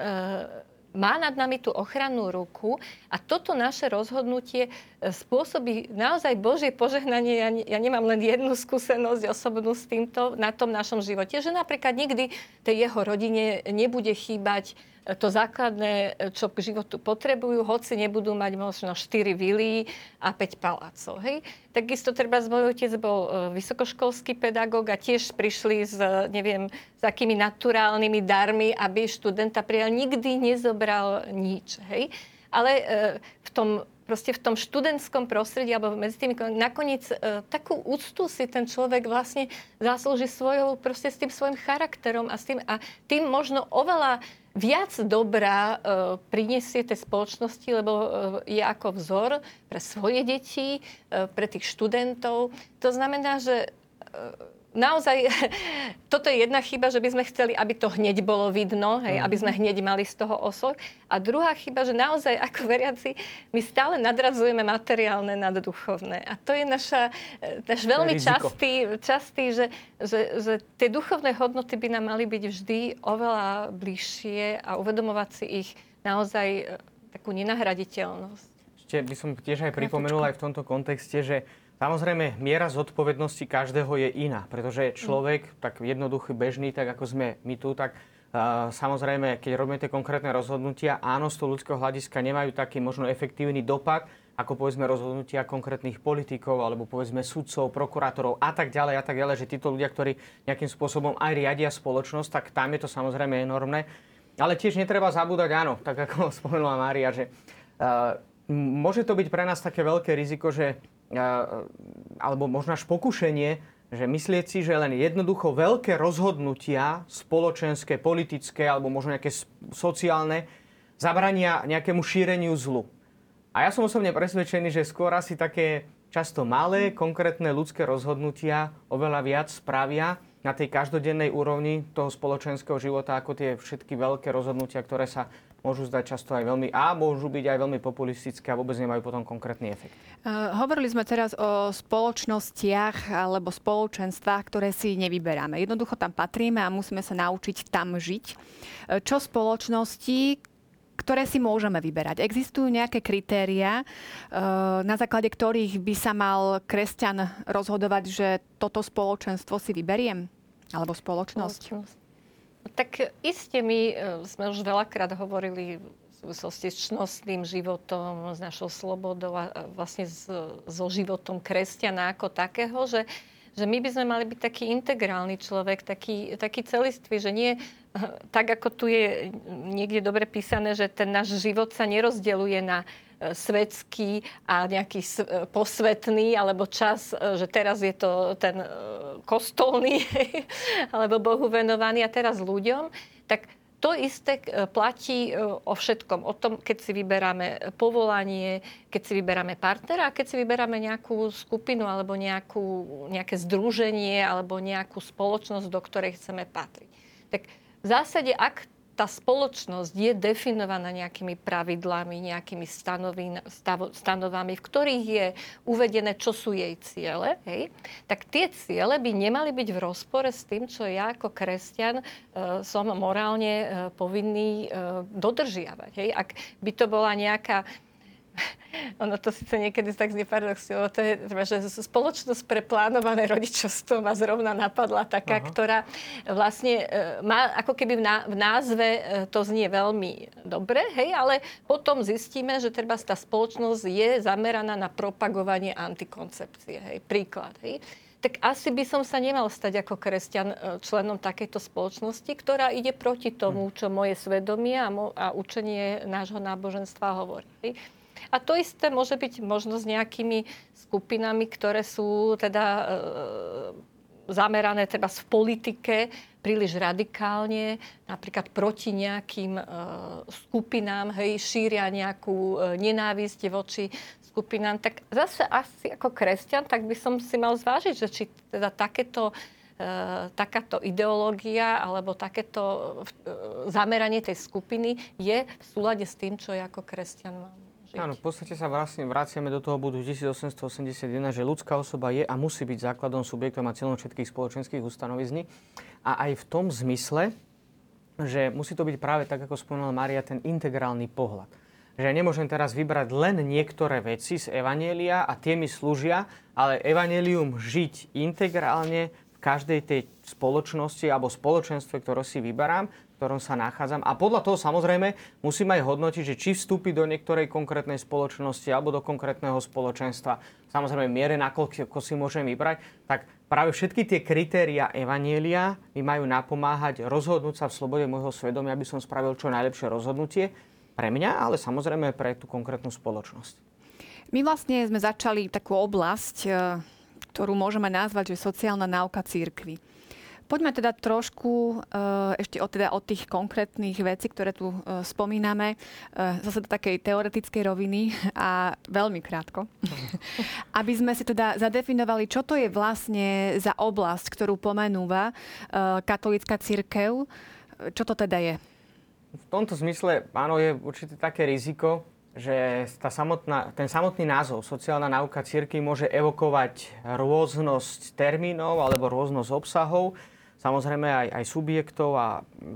má nad nami tú ochrannú ruku a toto naše rozhodnutie e, spôsobí naozaj Božie požehnanie. Ja, ja nemám len jednu skúsenosť osobnú s týmto na tom našom živote, že napríklad nikdy tej jeho rodine nebude chýbať to základné, čo k životu potrebujú, hoci nebudú mať možno 4 vily a 5 palácov. Hej? Takisto treba môj otec bol e, vysokoškolský pedagóg a tiež prišli s, neviem, s akými naturálnymi darmi, aby študenta prijal. Nikdy nezobral nič. Hej? Ale e, v tom proste v tom študentskom prostredí alebo medzi tými, nakoniec e, takú úctu si ten človek vlastne zaslúži svojou, proste s tým svojim charakterom a, s tým, a tým možno oveľa viac dobrá e, prinesie tej spoločnosti, lebo e, je ako vzor pre svoje deti, e, pre tých študentov. To znamená, že naozaj, [laughs] toto je jedna chyba, že by sme chceli, aby to hneď bolo vidno, hej, aby sme hneď mali z toho osok. A druhá chyba, že naozaj [laughs] ako veriaci my stále nadrazujeme materiálne nad duchovné. A to je naša, e, naš veľmi častý, častý že, že, že tie duchovné hodnoty by nám mali byť vždy oveľa bližšie a uvedomovať si ich naozaj e, takú nenahraditeľnosť. Ešte by som tiež aj pripomenul aj v tomto kontexte, že Samozrejme, miera zodpovednosti každého je iná, pretože človek, tak jednoduchý, bežný, tak ako sme my tu, tak samozrejme, keď robíme tie konkrétne rozhodnutia, áno, z toho ľudského hľadiska nemajú taký možno efektívny dopad, ako povedzme rozhodnutia konkrétnych politikov, alebo povedzme sudcov, prokurátorov a tak ďalej a tak ďalej, že títo ľudia, ktorí nejakým spôsobom aj riadia spoločnosť, tak tam je to samozrejme enormné. Ale tiež netreba zabúdať, áno, tak ako [laughs] spomenula Mária, že uh, môže to byť pre nás také veľké riziko, že alebo možno až pokušenie, že myslieť si, že len jednoducho veľké rozhodnutia spoločenské, politické alebo možno nejaké sociálne zabrania nejakému šíreniu zlu. A ja som osobne presvedčený, že skôr asi také často malé, konkrétne ľudské rozhodnutia oveľa viac spravia na tej každodennej úrovni toho spoločenského života, ako tie všetky veľké rozhodnutia, ktoré sa môžu zdať často aj veľmi, a môžu byť aj veľmi populistické a vôbec nemajú potom konkrétny efekt. Uh, hovorili sme teraz o spoločnostiach alebo spoločenstvách, ktoré si nevyberáme. Jednoducho tam patríme a musíme sa naučiť tam žiť. Uh, čo spoločnosti, ktoré si môžeme vyberať. Existujú nejaké kritéria, na základe ktorých by sa mal kresťan rozhodovať, že toto spoločenstvo si vyberiem? Alebo spoločnosť? spoločnosť. Tak iste my e, sme už veľakrát hovorili v súvislosti s čnostným životom, s našou slobodou a vlastne so životom kresťana ako takého, že, že my by sme mali byť taký integrálny človek, taký, taký celistvý, že nie tak, ako tu je niekde dobre písané, že ten náš život sa nerozdeluje na svetský a nejaký posvetný, alebo čas, že teraz je to ten kostolný, [laughs] alebo Bohu venovaný a teraz ľuďom, tak to isté e, platí e, o všetkom. O tom, keď si vyberáme povolanie, keď si vyberáme partnera keď si vyberáme nejakú skupinu alebo nejakú, nejaké združenie alebo nejakú spoločnosť, do ktorej chceme patriť. Tak v zásade, ak tá spoločnosť je definovaná nejakými pravidlami, nejakými stanovami, v ktorých je uvedené, čo sú jej ciele, hej, tak tie ciele by nemali byť v rozpore s tým, čo ja ako kresťan e, som morálne e, povinný e, dodržiavať. Hej. Ak by to bola nejaká [laughs] ono to síce niekedy tak znie paradoxne, to je, že spoločnosť pre plánované rodičovstvo ma zrovna napadla taká, Aha. ktorá vlastne e, má, ako keby v, ná, v názve e, to znie veľmi dobre, hej, ale potom zistíme, že treba tá spoločnosť je zameraná na propagovanie antikoncepcie, hej, príklad, hej tak asi by som sa nemal stať ako kresťan e, členom takejto spoločnosti, ktorá ide proti tomu, hm. čo moje svedomie a, mo- a učenie nášho náboženstva hovorí. A to isté môže byť možno s nejakými skupinami, ktoré sú teda e, zamerané teda v politike príliš radikálne, napríklad proti nejakým e, skupinám, hej, šíria nejakú e, nenávisť voči skupinám, tak zase asi ako kresťan, tak by som si mal zvážiť, že či teda takéto e, takáto ideológia alebo takéto e, zameranie tej skupiny je v súlade s tým, čo ja ako kresťan mám žiť. Áno, v podstate sa vlastne vraciame do toho budu 1881, že ľudská osoba je a musí byť základom subjektom a cieľom všetkých spoločenských ustanovizní. A aj v tom zmysle, že musí to byť práve tak, ako spomínala Maria, ten integrálny pohľad. Že ja nemôžem teraz vybrať len niektoré veci z Evanielia a tie mi slúžia, ale Evangelium žiť integrálne v každej tej spoločnosti alebo spoločenstve, ktoré si vyberám, ktorom sa nachádzam. A podľa toho samozrejme musím aj hodnotiť, že či vstúpi do niektorej konkrétnej spoločnosti alebo do konkrétneho spoločenstva. Samozrejme miere, nakoľko si môžem vybrať, tak práve všetky tie kritéria Evanielia mi majú napomáhať rozhodnúť sa v slobode môjho svedomia, aby som spravil čo najlepšie rozhodnutie pre mňa, ale samozrejme pre tú konkrétnu spoločnosť. My vlastne sme začali takú oblasť, e, ktorú môžeme nazvať, že sociálna náuka církvy. Poďme teda trošku uh, ešte o, teda, o tých konkrétnych vecí, ktoré tu uh, spomíname, uh, zase do takej teoretickej roviny [laughs] a veľmi krátko. [laughs] Aby sme si teda zadefinovali, čo to je vlastne za oblasť, ktorú pomenúva katolická církev. Čo to teda je? V tomto zmysle, áno, je určite také riziko, že tá samotná, ten samotný názov sociálna náuka círky môže evokovať rôznosť termínov alebo rôznosť obsahov samozrejme aj, aj subjektov a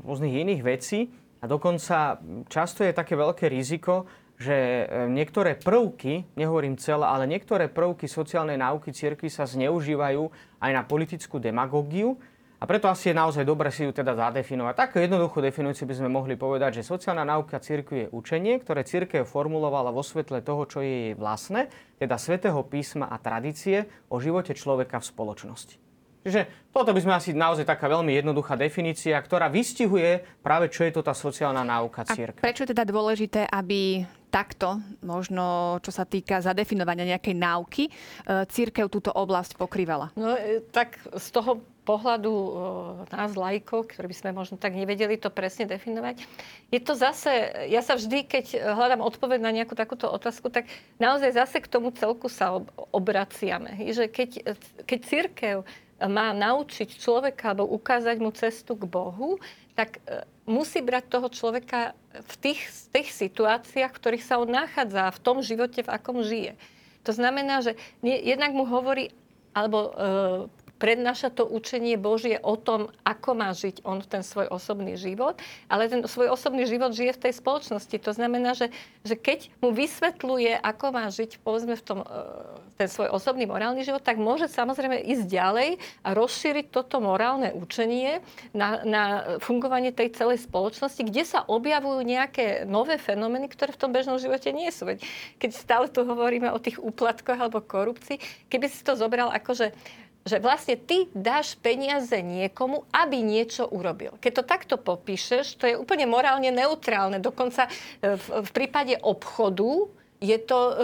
rôznych iných vecí. A dokonca často je také veľké riziko, že e, niektoré prvky, nehovorím celé, ale niektoré prvky sociálnej náuky cirkvi sa zneužívajú aj na politickú demagógiu. A preto asi je naozaj dobre si ju teda zadefinovať. Tak jednoduchú definíciu by sme mohli povedať, že sociálna náuka cirkvi je učenie, ktoré cirkev formulovala vo svetle toho, čo je jej vlastné, teda svätého písma a tradície o živote človeka v spoločnosti. Čiže toto by sme asi naozaj taká veľmi jednoduchá definícia, ktorá vystihuje práve, čo je to tá sociálna náuka církve. prečo je teda dôležité, aby takto, možno čo sa týka zadefinovania nejakej náuky, e, církev túto oblasť pokrývala? No, e, tak z toho pohľadu e, nás, lajkov, ktorí by sme možno tak nevedeli to presne definovať, je to zase, ja sa vždy, keď hľadám odpoveď na nejakú takúto otázku, tak naozaj zase k tomu celku sa obraciame. Že keď, keď církev má naučiť človeka alebo ukázať mu cestu k Bohu, tak e, musí brať toho človeka v tých, tých situáciách, v ktorých sa on nachádza, v tom živote, v akom žije. To znamená, že jednak mu hovorí, alebo e, prednáša to učenie Božie o tom, ako má žiť on ten svoj osobný život, ale ten svoj osobný život žije v tej spoločnosti. To znamená, že, že keď mu vysvetľuje, ako má žiť, povedzme, v tom, e, ten svoj osobný morálny život, tak môže samozrejme ísť ďalej a rozšíriť toto morálne učenie na, na fungovanie tej celej spoločnosti, kde sa objavujú nejaké nové fenomény, ktoré v tom bežnom živote nie sú. Keď stále tu hovoríme o tých úplatkoch alebo korupcii, keby si to zobral ako, že vlastne ty dáš peniaze niekomu, aby niečo urobil. Keď to takto popíšeš, to je úplne morálne neutrálne. Dokonca e, v, v prípade obchodu je to uh,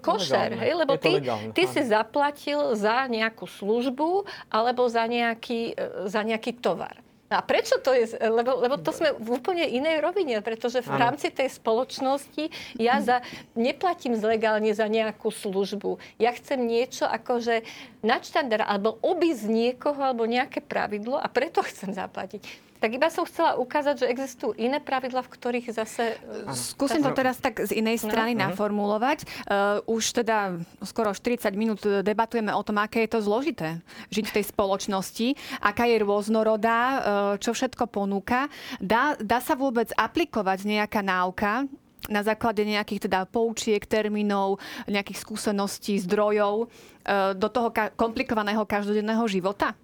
košer, Legálne. hej? lebo ty, legálne, ty áno. si zaplatil za nejakú službu alebo za nejaký, uh, za nejaký tovar. A prečo to je? Lebo, lebo to sme v úplne inej rovine, pretože v rámci tej spoločnosti ja za, neplatím legálne za nejakú službu. Ja chcem niečo akože nadštandard alebo obísť niekoho alebo nejaké pravidlo a preto chcem zaplatiť. Tak iba som chcela ukázať, že existujú iné pravidla, v ktorých zase... e, Skúsim to teraz tak z inej strany No. naformulovať. Uh, už teda skoro 40 minút debatujeme o tom, aké je to zložité žiť v tej spoločnosti, aká je rôznorodá, uh, čo všetko ponúka. Dá, dá sa vôbec aplikovať nejaká náuka na základe nejakých teda poučiek, termínov, nejakých skúseností, zdrojov uh, do toho ka- komplikovaného každodenného života?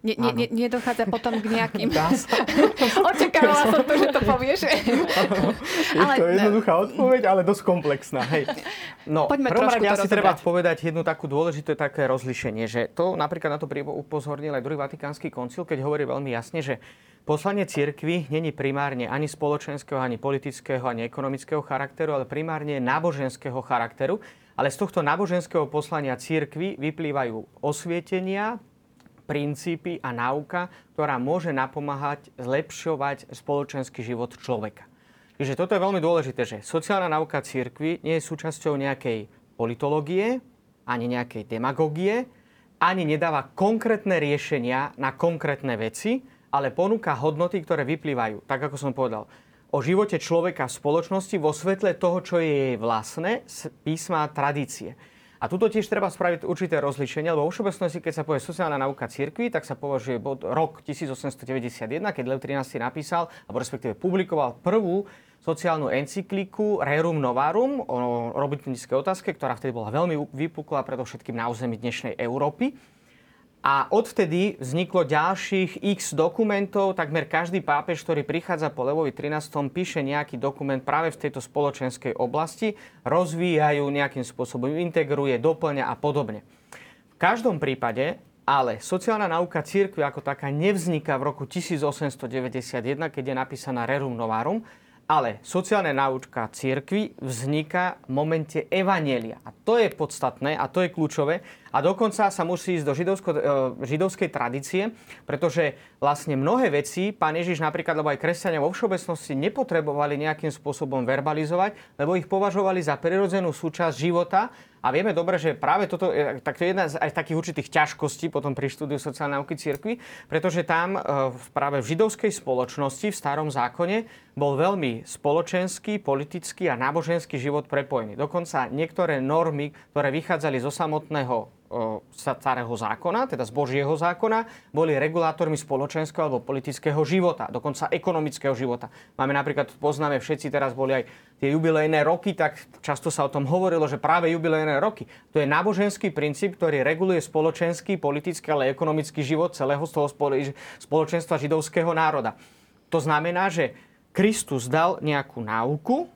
Ne, ne, ne, nedochádza potom k nejakým... [laughs] Očakávala som to, že to povieš. [laughs] Je to jednoduchá odpoveď, ale dosť komplexná. Hej. No, Poďme prvom rade asi treba povedať jednu takú dôležité také rozlišenie, že to napríklad na to upozornil aj druhý Vatikánsky koncil, keď hovorí veľmi jasne, že poslanie cirkvi není primárne ani spoločenského, ani politického, ani ekonomického charakteru, ale primárne náboženského charakteru. Ale z tohto náboženského poslania cirkvi vyplývajú osvietenia, princípy a náuka, ktorá môže napomáhať zlepšovať spoločenský život človeka. Čiže toto je veľmi dôležité, že sociálna náuka církvy nie je súčasťou nejakej politológie, ani nejakej demagógie, ani nedáva konkrétne riešenia na konkrétne veci, ale ponúka hodnoty, ktoré vyplývajú, tak ako som povedal, o živote človeka v spoločnosti vo svetle toho, čo je jej vlastné, písma a tradície. A tuto tiež treba spraviť určité rozlišenie, lebo vo všeobecnosti, keď sa povie sociálna nauka cirkvi, tak sa považuje bod, rok 1891, keď Lev XIII napísal, alebo respektíve publikoval prvú sociálnu encykliku Rerum Novarum o robotníckej otázke, ktorá vtedy bola veľmi vypukla, predovšetkým na území dnešnej Európy. A odvtedy vzniklo ďalších x dokumentov. Takmer každý pápež, ktorý prichádza po Levovi 13. píše nejaký dokument práve v tejto spoločenskej oblasti, rozvíjajú nejakým spôsobom, integruje, doplňa a podobne. V každom prípade ale sociálna nauka církvy ako taká nevzniká v roku 1891, keď je napísaná Rerum Novarum, ale sociálna naučka církvy vzniká v momente evanielia. A to je podstatné a to je kľúčové. A dokonca sa musí ísť do židovsko, e, židovskej tradície, pretože vlastne mnohé veci pán Ježiš napríklad, lebo aj kresťania vo všeobecnosti nepotrebovali nejakým spôsobom verbalizovať, lebo ich považovali za prirodzenú súčasť života. A vieme dobre, že práve toto tak to je jedna z aj takých určitých ťažkostí potom pri štúdiu sociálnej náuky cirkvi, pretože tam e, práve v židovskej spoločnosti v starom zákone bol veľmi spoločenský, politický a náboženský život prepojený. Dokonca niektoré normy, ktoré vychádzali zo samotného starého zákona, teda z Božieho zákona, boli regulátormi spoločenského alebo politického života, dokonca ekonomického života. Máme napríklad, poznáme všetci, teraz boli aj tie jubilejné roky, tak často sa o tom hovorilo, že práve jubilejné roky, to je náboženský princíp, ktorý reguluje spoločenský, politický, ale ekonomický život celého z toho spolo- spoločenstva židovského národa. To znamená, že Kristus dal nejakú náuku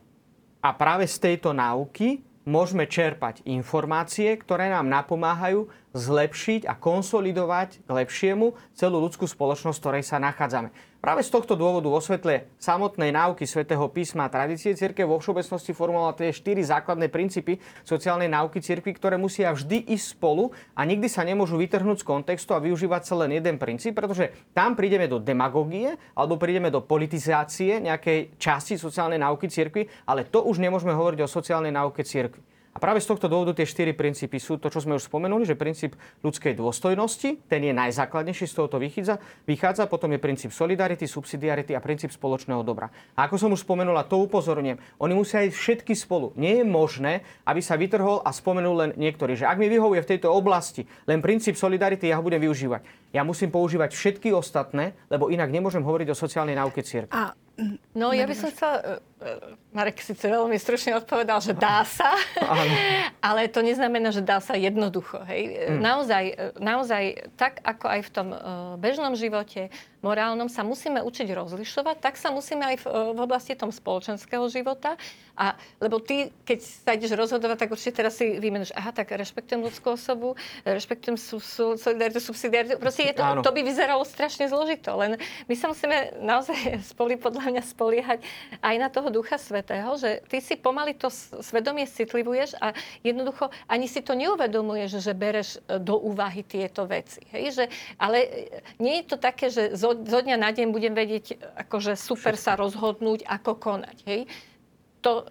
a práve z tejto náuky môžeme čerpať informácie, ktoré nám napomáhajú zlepšiť a konsolidovať k lepšiemu celú ľudskú spoločnosť, v ktorej sa nachádzame. Práve z tohto dôvodu vo svetle samotnej náuky svätého písma a tradície cirkev vo všeobecnosti formulovala tie štyri základné princípy sociálnej náuky cirkvi, ktoré musia vždy ísť spolu a nikdy sa nemôžu vytrhnúť z kontextu a využívať sa len jeden princíp, pretože tam prídeme do demagógie alebo prídeme do politizácie nejakej časti sociálnej náuky cirkvi, ale to už nemôžeme hovoriť o sociálnej náuke cirkvi. A práve z tohto dôvodu tie štyri princípy sú to, čo sme už spomenuli, že princíp ľudskej dôstojnosti, ten je najzákladnejší, z tohoto vychádza, vychádza, potom je princíp solidarity, subsidiarity a princíp spoločného dobra. A ako som už spomenula, to upozorňujem, oni musia ísť všetky spolu. Nie je možné, aby sa vytrhol a spomenul len niektorý, že ak mi vyhovuje v tejto oblasti len princíp solidarity, ja ho budem využívať. Ja musím používať všetky ostatné, lebo inak nemôžem hovoriť o sociálnej náuke cirkvi. A No, ja by som chcela... Marek síce veľmi stručne odpovedal, že dá sa, [laughs] ale to neznamená, že dá sa jednoducho. Hej. Naozaj, e, naozaj, tak ako aj v tom e, bežnom živote, morálnom, sa musíme učiť rozlišovať, tak sa musíme aj v, e, v oblasti tom spoločenského života. A, lebo ty, keď sa ideš rozhodovať, tak určite teraz si vymenuješ, aha, tak rešpektujem ľudskú osobu, rešpektujem su, su, solidaritu, subsidiaritu. Proste je to, Áno. to by vyzeralo strašne zložito, len my sa musíme naozaj [laughs] spoli, podľa mňa spoliehať aj na toho Ducha Svetého, že ty si pomaly to svedomie citlivuješ a jednoducho ani si to neuvedomuješ, že bereš e, do úvahy tieto veci. Hej? Že, ale nie je to také, že zo, zo dňa na deň budem vedieť, akože super sa rozhodnúť, ako konať. Hej? To,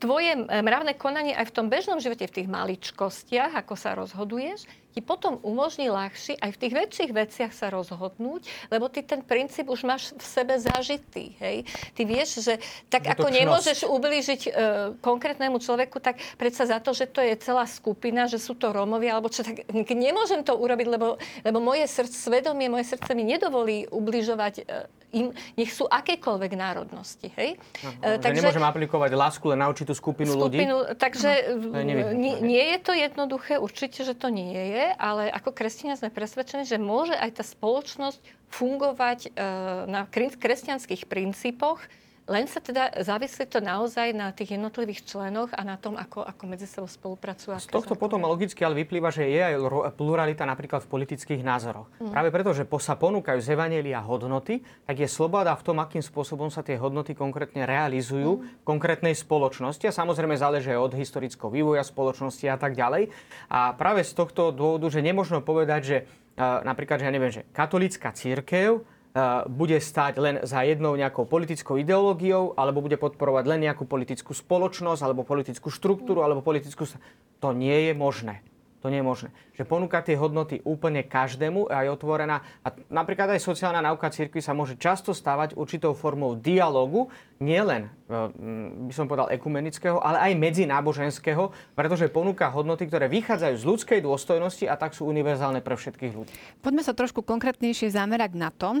tvoje mravné konanie aj v tom bežnom živote, v tých maličkostiach, ako sa rozhoduješ, ti potom umožní ľahšie aj v tých väčších veciach sa rozhodnúť, lebo ty ten princíp už máš v sebe zažitý. Hej? Ty vieš, že tak ako nemôžeš ublížiť e, konkrétnemu človeku, tak predsa za to, že to je celá skupina, že sú to Rómovia, alebo čo, tak nemôžem to urobiť, lebo, lebo moje srdce, svedomie, moje srdce mi nedovolí ubližovať e, im, nech sú akékoľvek národnosti. Hej? Aha, e, takže, nemôžem aplikovať lásku len na určitú skupinu, skupinu ľudí? Takže no, nie, nie je to jednoduché, určite, že to nie je je, ale ako kresťania sme presvedčení, že môže aj tá spoločnosť fungovať e, na kresťanských princípoch, len sa teda závislí to naozaj na tých jednotlivých členoch a na tom, ako, ako medzi sebou spolupracujú. Z tohto potom logicky ale vyplýva, že je aj pluralita napríklad v politických názoroch. Mm. Práve preto, že sa ponúkajú z Evanielia hodnoty, tak je sloboda v tom, akým spôsobom sa tie hodnoty konkrétne realizujú mm. v konkrétnej spoločnosti. A samozrejme záleží aj od historického vývoja spoločnosti a tak ďalej. A práve z tohto dôvodu, že nemôžno povedať, že uh, napríklad, že ja neviem, že katolická církev bude stať len za jednou nejakou politickou ideológiou, alebo bude podporovať len nejakú politickú spoločnosť, alebo politickú štruktúru, alebo politickú... To nie je možné. To nie je možné. Že ponúka tie hodnoty úplne každému a je otvorená. A napríklad aj sociálna náuka cirkvi sa môže často stávať určitou formou dialogu, nielen, e, by som povedal, ekumenického, ale aj medzináboženského, pretože ponúka hodnoty, ktoré vychádzajú z ľudskej dôstojnosti a tak sú univerzálne pre všetkých ľudí. Poďme sa trošku konkrétnejšie zamerať na to, e,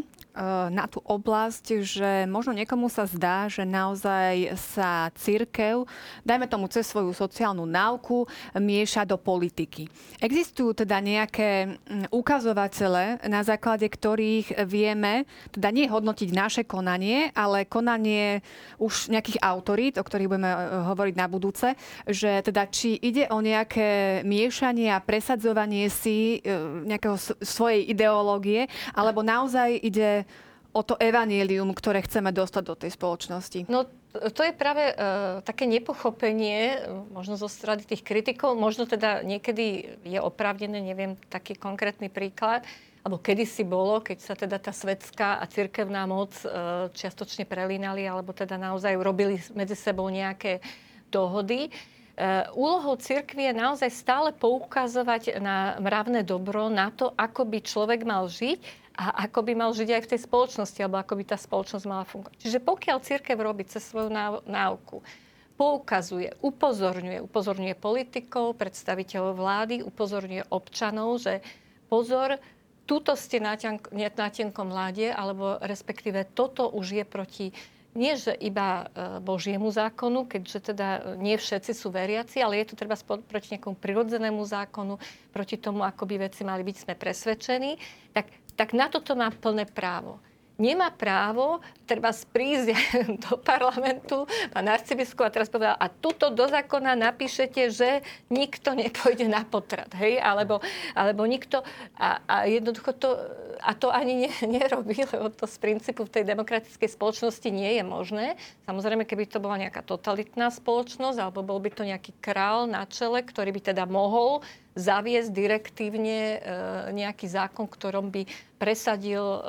na tú oblasť, že možno niekomu sa zdá, že naozaj sa církev, dajme tomu cez svoju sociálnu náuku, mieša do politiky. Existujú teda nejaké mm, ukazovatele, na základe ktorých vieme, teda nie hodnotiť naše konanie, ale konanie už nejakých autorít, o ktorých budeme e, hovoriť na budúce, že teda či ide o nejaké miešanie a presadzovanie si e, nejakého svojej ideológie, alebo naozaj ide o to evanielium, ktoré chceme dostať do tej spoločnosti? No to je práve uh, také nepochopenie, možno zo strany tých kritikov, možno teda niekedy je oprávnené, neviem, taký konkrétny príklad, alebo kedy si bolo, keď sa teda tá svetská a cirkevná moc uh, čiastočne prelínali, alebo teda naozaj robili medzi sebou nejaké dohody. Uh, úlohou cirkvi je naozaj stále poukazovať na mravné dobro, na to, ako by človek mal žiť a ako by mal žiť aj v tej spoločnosti, alebo ako by tá spoločnosť mala fungovať. Čiže pokiaľ církev robí cez svoju náuku, poukazuje, upozorňuje, upozorňuje politikov, predstaviteľov vlády, upozorňuje občanov, že pozor, túto ste na, tenkom mladie, alebo respektíve toto už je proti nie že iba e, Božiemu zákonu, keďže teda nie všetci sú veriaci, ale je to treba proti nejakomu prirodzenému zákonu, proti tomu, ako by veci mali byť, sme presvedčení, tak tak na toto má plné právo nemá právo treba sprísť [laughs] do parlamentu, pán arcibiskup a teraz povedal, a tuto do zákona napíšete, že nikto nepôjde na potrat, hej, alebo, alebo nikto, a, a jednoducho to, a to ani ne, [laughs] nerobí, lebo to z princípu v tej demokratickej spoločnosti nie je možné. Samozrejme, keby to bola nejaká totalitná spoločnosť, alebo bol by to nejaký král na čele, ktorý by teda mohol zaviesť direktívne e, nejaký zákon, ktorom by presadil e,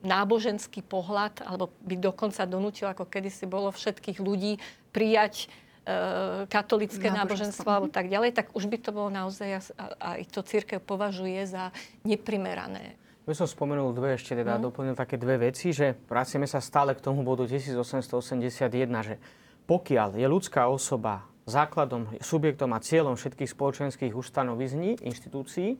náboženský pohľad, alebo by dokonca donútil, ako kedysi bolo všetkých ľudí, prijať e, katolické náboženstvo, náboženstvo alebo tak ďalej, tak už by to bolo naozaj, a, aj to církev považuje za neprimerané. Ja som spomenul dve ešte, teda no. doplnil také dve veci, že vraciame sa stále k tomu bodu 1881, že pokiaľ je ľudská osoba základom, subjektom a cieľom všetkých spoločenských ustanovizní, inštitúcií,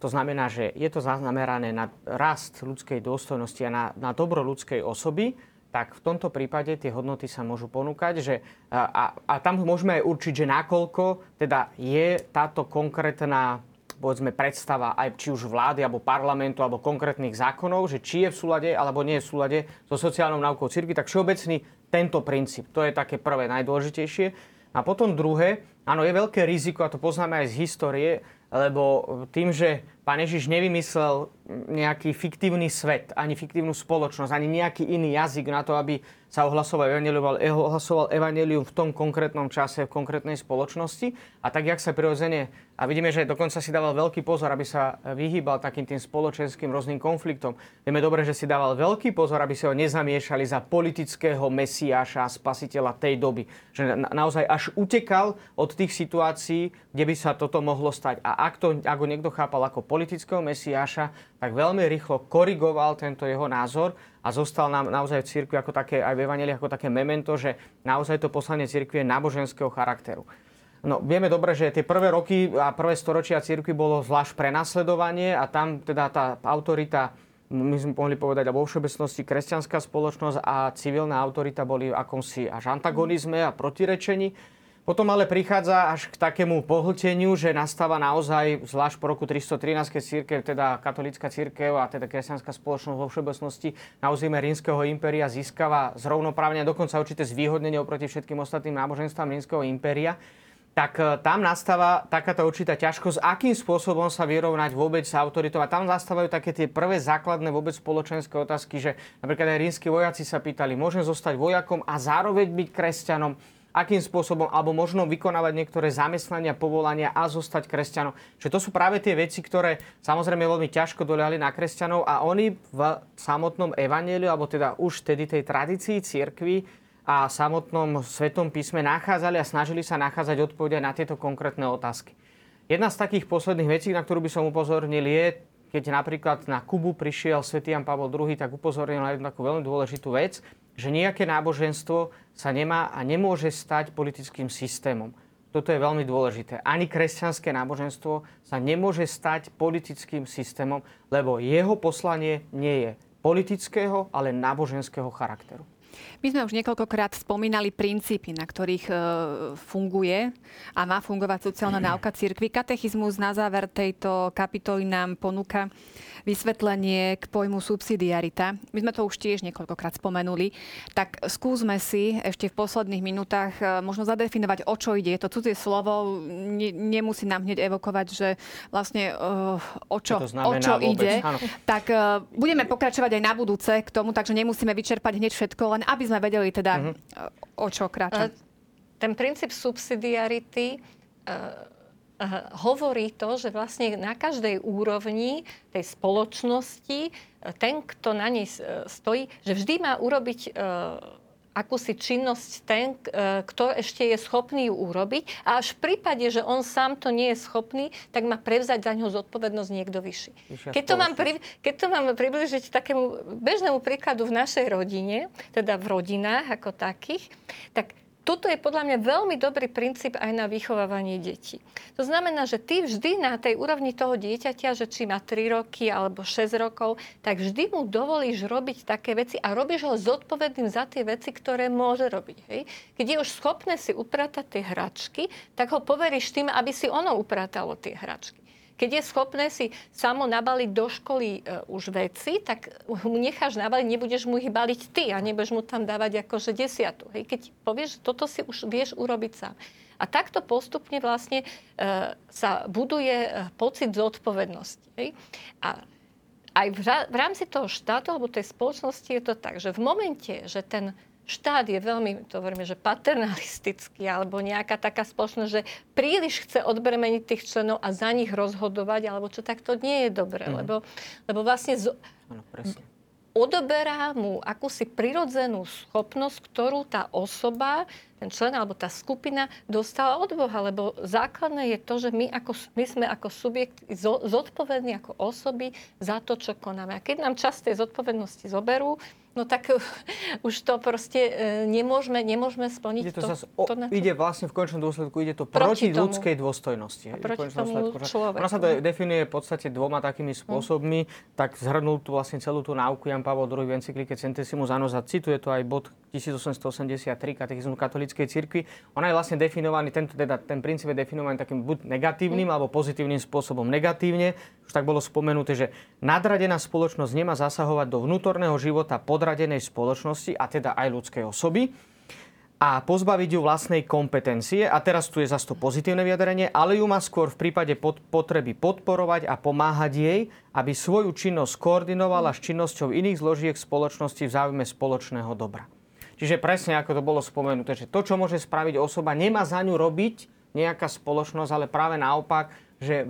to znamená, že je to zaznamerané na rast ľudskej dôstojnosti a na, na dobro ľudskej osoby, tak v tomto prípade tie hodnoty sa môžu ponúkať. Že, a, a tam môžeme aj určiť, že nakoľko teda je táto konkrétna povedzme, predstava aj či už vlády, alebo parlamentu, alebo konkrétnych zákonov, že či je v súlade, alebo nie je v súlade so sociálnou náukou cirkvi, tak všeobecný tento princíp. To je také prvé, najdôležitejšie. A potom druhé, áno, je veľké riziko, a to poznáme aj z histórie, lebo tým, že Pán Ježiš nevymyslel nejaký fiktívny svet, ani fiktívnu spoločnosť, ani nejaký iný jazyk na to, aby sa ohlasoval evanelium, ohlasoval evanelium v tom konkrétnom čase, v konkrétnej spoločnosti. A tak, jak sa prirodzene, a vidíme, že dokonca si dával veľký pozor, aby sa vyhýbal takým tým spoločenským rôznym konfliktom. Vieme dobre, že si dával veľký pozor, aby sa ho nezamiešali za politického mesiáša a spasiteľa tej doby. Že na, naozaj až utekal od tých situácií, kde by sa toto mohlo stať. A ak, to, ak ho niekto chápal ako politického mesiáša, tak veľmi rýchlo korigoval tento jeho názor a zostal nám naozaj v cirkvi ako také, aj v Evangelii ako také memento, že naozaj to poslanie cirkvi je náboženského charakteru. No, vieme dobre, že tie prvé roky a prvé storočia cirkvi bolo zvlášť prenasledovanie a tam teda tá autorita, my sme mohli povedať, vo všeobecnosti kresťanská spoločnosť a civilná autorita boli akomsi až antagonizme a protirečení. Potom ale prichádza až k takému pohlteniu, že nastáva naozaj, zvlášť po roku 313, keď církev, teda katolická církev a teda kresťanská spoločnosť vo všeobecnosti na území rímskeho impéria získava zrovnoprávne dokonca určité zvýhodnenie oproti všetkým ostatným náboženstvám rímskeho impéria tak e, tam nastáva takáto určitá ťažkosť, akým spôsobom sa vyrovnať vôbec s autoritou. A tam nastávajú také tie prvé základné vôbec spoločenské otázky, že napríklad aj rímsky vojaci sa pýtali, môžem zostať vojakom a zároveň byť kresťanom akým spôsobom, alebo možno vykonávať niektoré zamestnania, povolania a zostať kresťanom. Čiže to sú práve tie veci, ktoré samozrejme veľmi ťažko doľali na kresťanov a oni v samotnom evaneliu, alebo teda už vtedy tej tradícii cirkvi a samotnom svetom písme nachádzali a snažili sa nachádzať odpovede na tieto konkrétne otázky. Jedna z takých posledných vecí, na ktorú by som upozornil, je, keď napríklad na Kubu prišiel svätý Jan Pavel II, tak upozornil na jednu takú veľmi dôležitú vec, že nejaké náboženstvo sa nemá a nemôže stať politickým systémom. Toto je veľmi dôležité. Ani kresťanské náboženstvo sa nemôže stať politickým systémom, lebo jeho poslanie nie je politického, ale náboženského charakteru. My sme už niekoľkokrát spomínali princípy, na ktorých e, funguje a má fungovať sociálna [clears throat] náuka cirkvi. Katechizmus na záver tejto kapitoly nám ponúka vysvetlenie k pojmu subsidiarita. My sme to už tiež niekoľkokrát spomenuli. Tak skúsme si ešte v posledných minútach e, možno zadefinovať, o čo ide. Je to cudzie slovo, ne, nemusí nám hneď evokovať, že vlastne uh, o čo, o čo ide. Áno. Tak uh, budeme pokračovať aj na budúce k tomu, takže nemusíme vyčerpať hneď všetko, len aby sme vedeli teda, mm-hmm. o čo kráča. Ten princíp subsidiarity hovorí to, že vlastne na každej úrovni tej spoločnosti ten, kto na nej stojí, že vždy má urobiť akúsi činnosť ten, kto ešte je schopný ju urobiť. A až v prípade, že on sám to nie je schopný, tak má prevzať za ňo zodpovednosť niekto vyšší. Keď to, mám pri, keď to mám približiť takému bežnému príkladu v našej rodine, teda v rodinách ako takých, tak toto je podľa mňa veľmi dobrý princíp aj na vychovávanie detí. To znamená, že ty vždy na tej úrovni toho dieťaťa, že či má 3 roky alebo 6 rokov, tak vždy mu dovolíš robiť také veci a robíš ho zodpovedným za tie veci, ktoré môže robiť. Hej? Keď je už schopné si upratať tie hračky, tak ho poveríš tým, aby si ono upratalo tie hračky. Keď je schopné si samo nabaliť do školy e, už veci, tak mu necháš nabaliť, nebudeš mu ich baliť ty a nebudeš mu tam dávať akože desiatu. Hej. Keď povieš, že toto si už vieš urobiť sám. A takto postupne vlastne e, sa buduje e, pocit zodpovednosti. Hej. A aj v, v rámci toho štátu alebo tej spoločnosti je to tak, že v momente, že ten štát je veľmi, to hovoríme, že paternalistický, alebo nejaká taká spoločnosť, že príliš chce odbremeniť tých členov a za nich rozhodovať, alebo čo, tak to nie je dobré, mm. lebo, lebo vlastne z, ano, odoberá mu akúsi prirodzenú schopnosť, ktorú tá osoba, ten člen alebo tá skupina dostala od Boha, lebo základné je to, že my, ako, my sme ako subjekt zodpovední ako osoby za to, čo konáme. A keď nám čas tej zodpovednosti zoberú, no tak už to proste e, nemôžeme, nemôžeme splniť. Ide, to, to, zase o, to, čo... ide vlastne v končnom dôsledku, ide to proti, proti ľudskej dôstojnosti. A proti tomu človeku. Ona sa to definuje v podstate dvoma takými spôsobmi, hmm. tak zhrnul tu vlastne celú tú náuku Jan Pavel II v encyklike Centesimus Annus a cituje to aj bod 1883 katechizmu katolíckej cirkvi. Ona je vlastne definovaný, tento, teda, ten princíp je definovaný takým buď negatívnym hmm. alebo pozitívnym spôsobom. Negatívne, už tak bolo spomenuté, že nadradená spoločnosť nemá zasahovať do vnútorného života pod podradenej spoločnosti a teda aj ľudskej osoby. a pozbaviť ju vlastnej kompetencie. A teraz tu je zase to pozitívne vyjadrenie, ale ju má skôr v prípade pod, potreby podporovať a pomáhať jej, aby svoju činnosť koordinovala s činnosťou iných zložiek spoločnosti v záujme spoločného dobra. Čiže presne ako to bolo spomenuté, že to, čo môže spraviť osoba, nemá za ňu robiť nejaká spoločnosť, ale práve naopak, že e,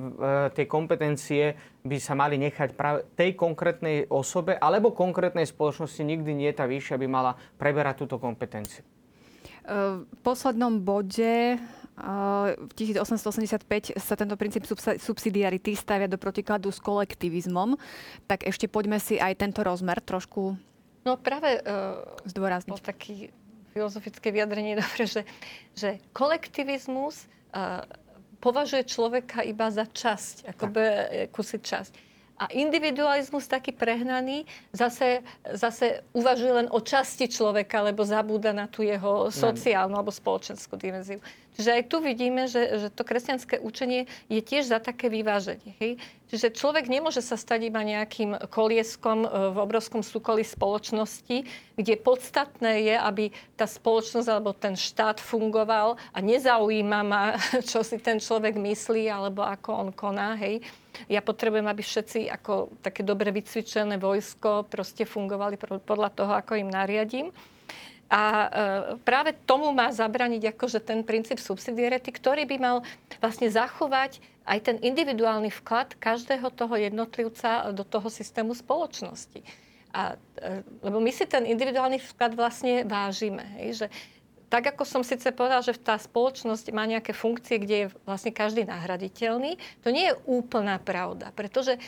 tie kompetencie by sa mali nechať práve tej konkrétnej osobe alebo konkrétnej spoločnosti nikdy nie je tá vyššia, aby mala preberať túto kompetenciu. V poslednom bode v 1885 sa tento princíp subsidiarity stavia do protikladu s kolektivizmom. Tak ešte poďme si aj tento rozmer trošku No práve uh, zdôrazniť. taký filozofické vyjadrenie [laughs] dobre, že, že kolektivizmus uh, považuje človeka iba za časť, ako by kusy časť. A individualizmus taký prehnaný zase, zase uvažuje len o časti človeka, lebo zabúda na tú jeho sociálnu alebo spoločenskú dimenziu. Čiže aj tu vidíme, že, že to kresťanské učenie je tiež za také vyváženie. Hej? Čiže človek nemôže sa stať iba nejakým kolieskom e, v obrovskom súkolí spoločnosti, kde podstatné je, aby tá spoločnosť alebo ten štát fungoval a nezaujíma ma, [laughs] čo si ten človek myslí alebo ako on koná. Hej? Ja potrebujem, aby všetci ako také dobre vycvičené vojsko proste fungovali podľa toho, ako im nariadím. A e, práve tomu má zabraniť akože ten princíp subsidiarity, ktorý by mal vlastne zachovať aj ten individuálny vklad každého toho jednotlivca do toho systému spoločnosti. A, e, lebo my si ten individuálny vklad vlastne vážime. Hej, že tak ako som síce povedala, že tá spoločnosť má nejaké funkcie, kde je vlastne každý nahraditeľný, to nie je úplná pravda, pretože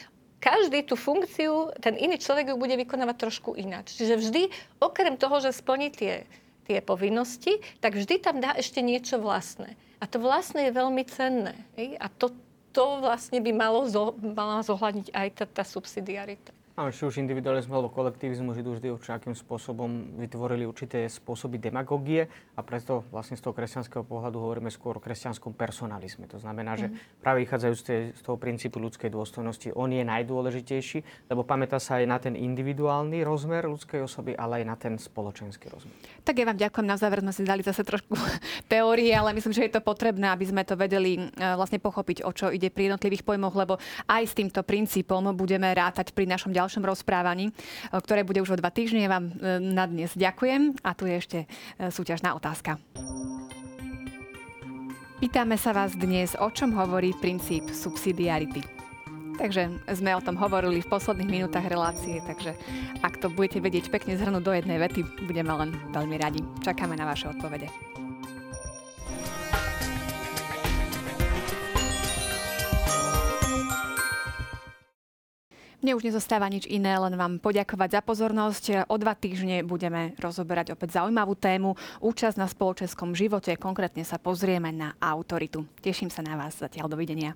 každý tú funkciu, ten iný človek ju bude vykonávať trošku ináč. Čiže vždy, okrem toho, že splní tie, tie povinnosti, tak vždy tam dá ešte niečo vlastné. A to vlastné je veľmi cenné. A to, to vlastne by malo zo, mala zohľadniť aj tá, tá subsidiarita. Áno, či už individualizmus alebo kolektivizmus idú vždy určitým spôsobom vytvorili určité spôsoby demagogie a preto vlastne z toho kresťanského pohľadu hovoríme skôr o kresťanskom personalizme. To znamená, že mm. práve vychádzajú z, z toho princípu ľudskej dôstojnosti, on je najdôležitejší, lebo pamätá sa aj na ten individuálny rozmer ľudskej osoby, ale aj na ten spoločenský rozmer. Tak ja vám ďakujem. Na záver sme si dali zase trošku [laughs] teórie, ale myslím, že je to potrebné, aby sme to vedeli e, vlastne pochopiť, o čo ide pri jednotlivých pojmoch, lebo aj s týmto princípom budeme rátať pri našom ďalšom rozprávaní, e, ktoré bude už o dva týždne. Vám e, na dnes ďakujem a tu je ešte e, súťažná otázka. Pýtame sa vás dnes, o čom hovorí princíp subsidiarity. Takže sme o tom hovorili v posledných minútach relácie, takže ak to budete vedieť pekne zhrnúť do jednej vety, budeme len veľmi radi. Čakáme na vaše odpovede. Mne už nezostáva nič iné, len vám poďakovať za pozornosť. O dva týždne budeme rozoberať opäť zaujímavú tému. Účasť na spoločenskom živote, konkrétne sa pozrieme na autoritu. Teším sa na vás. Zatiaľ dovidenia.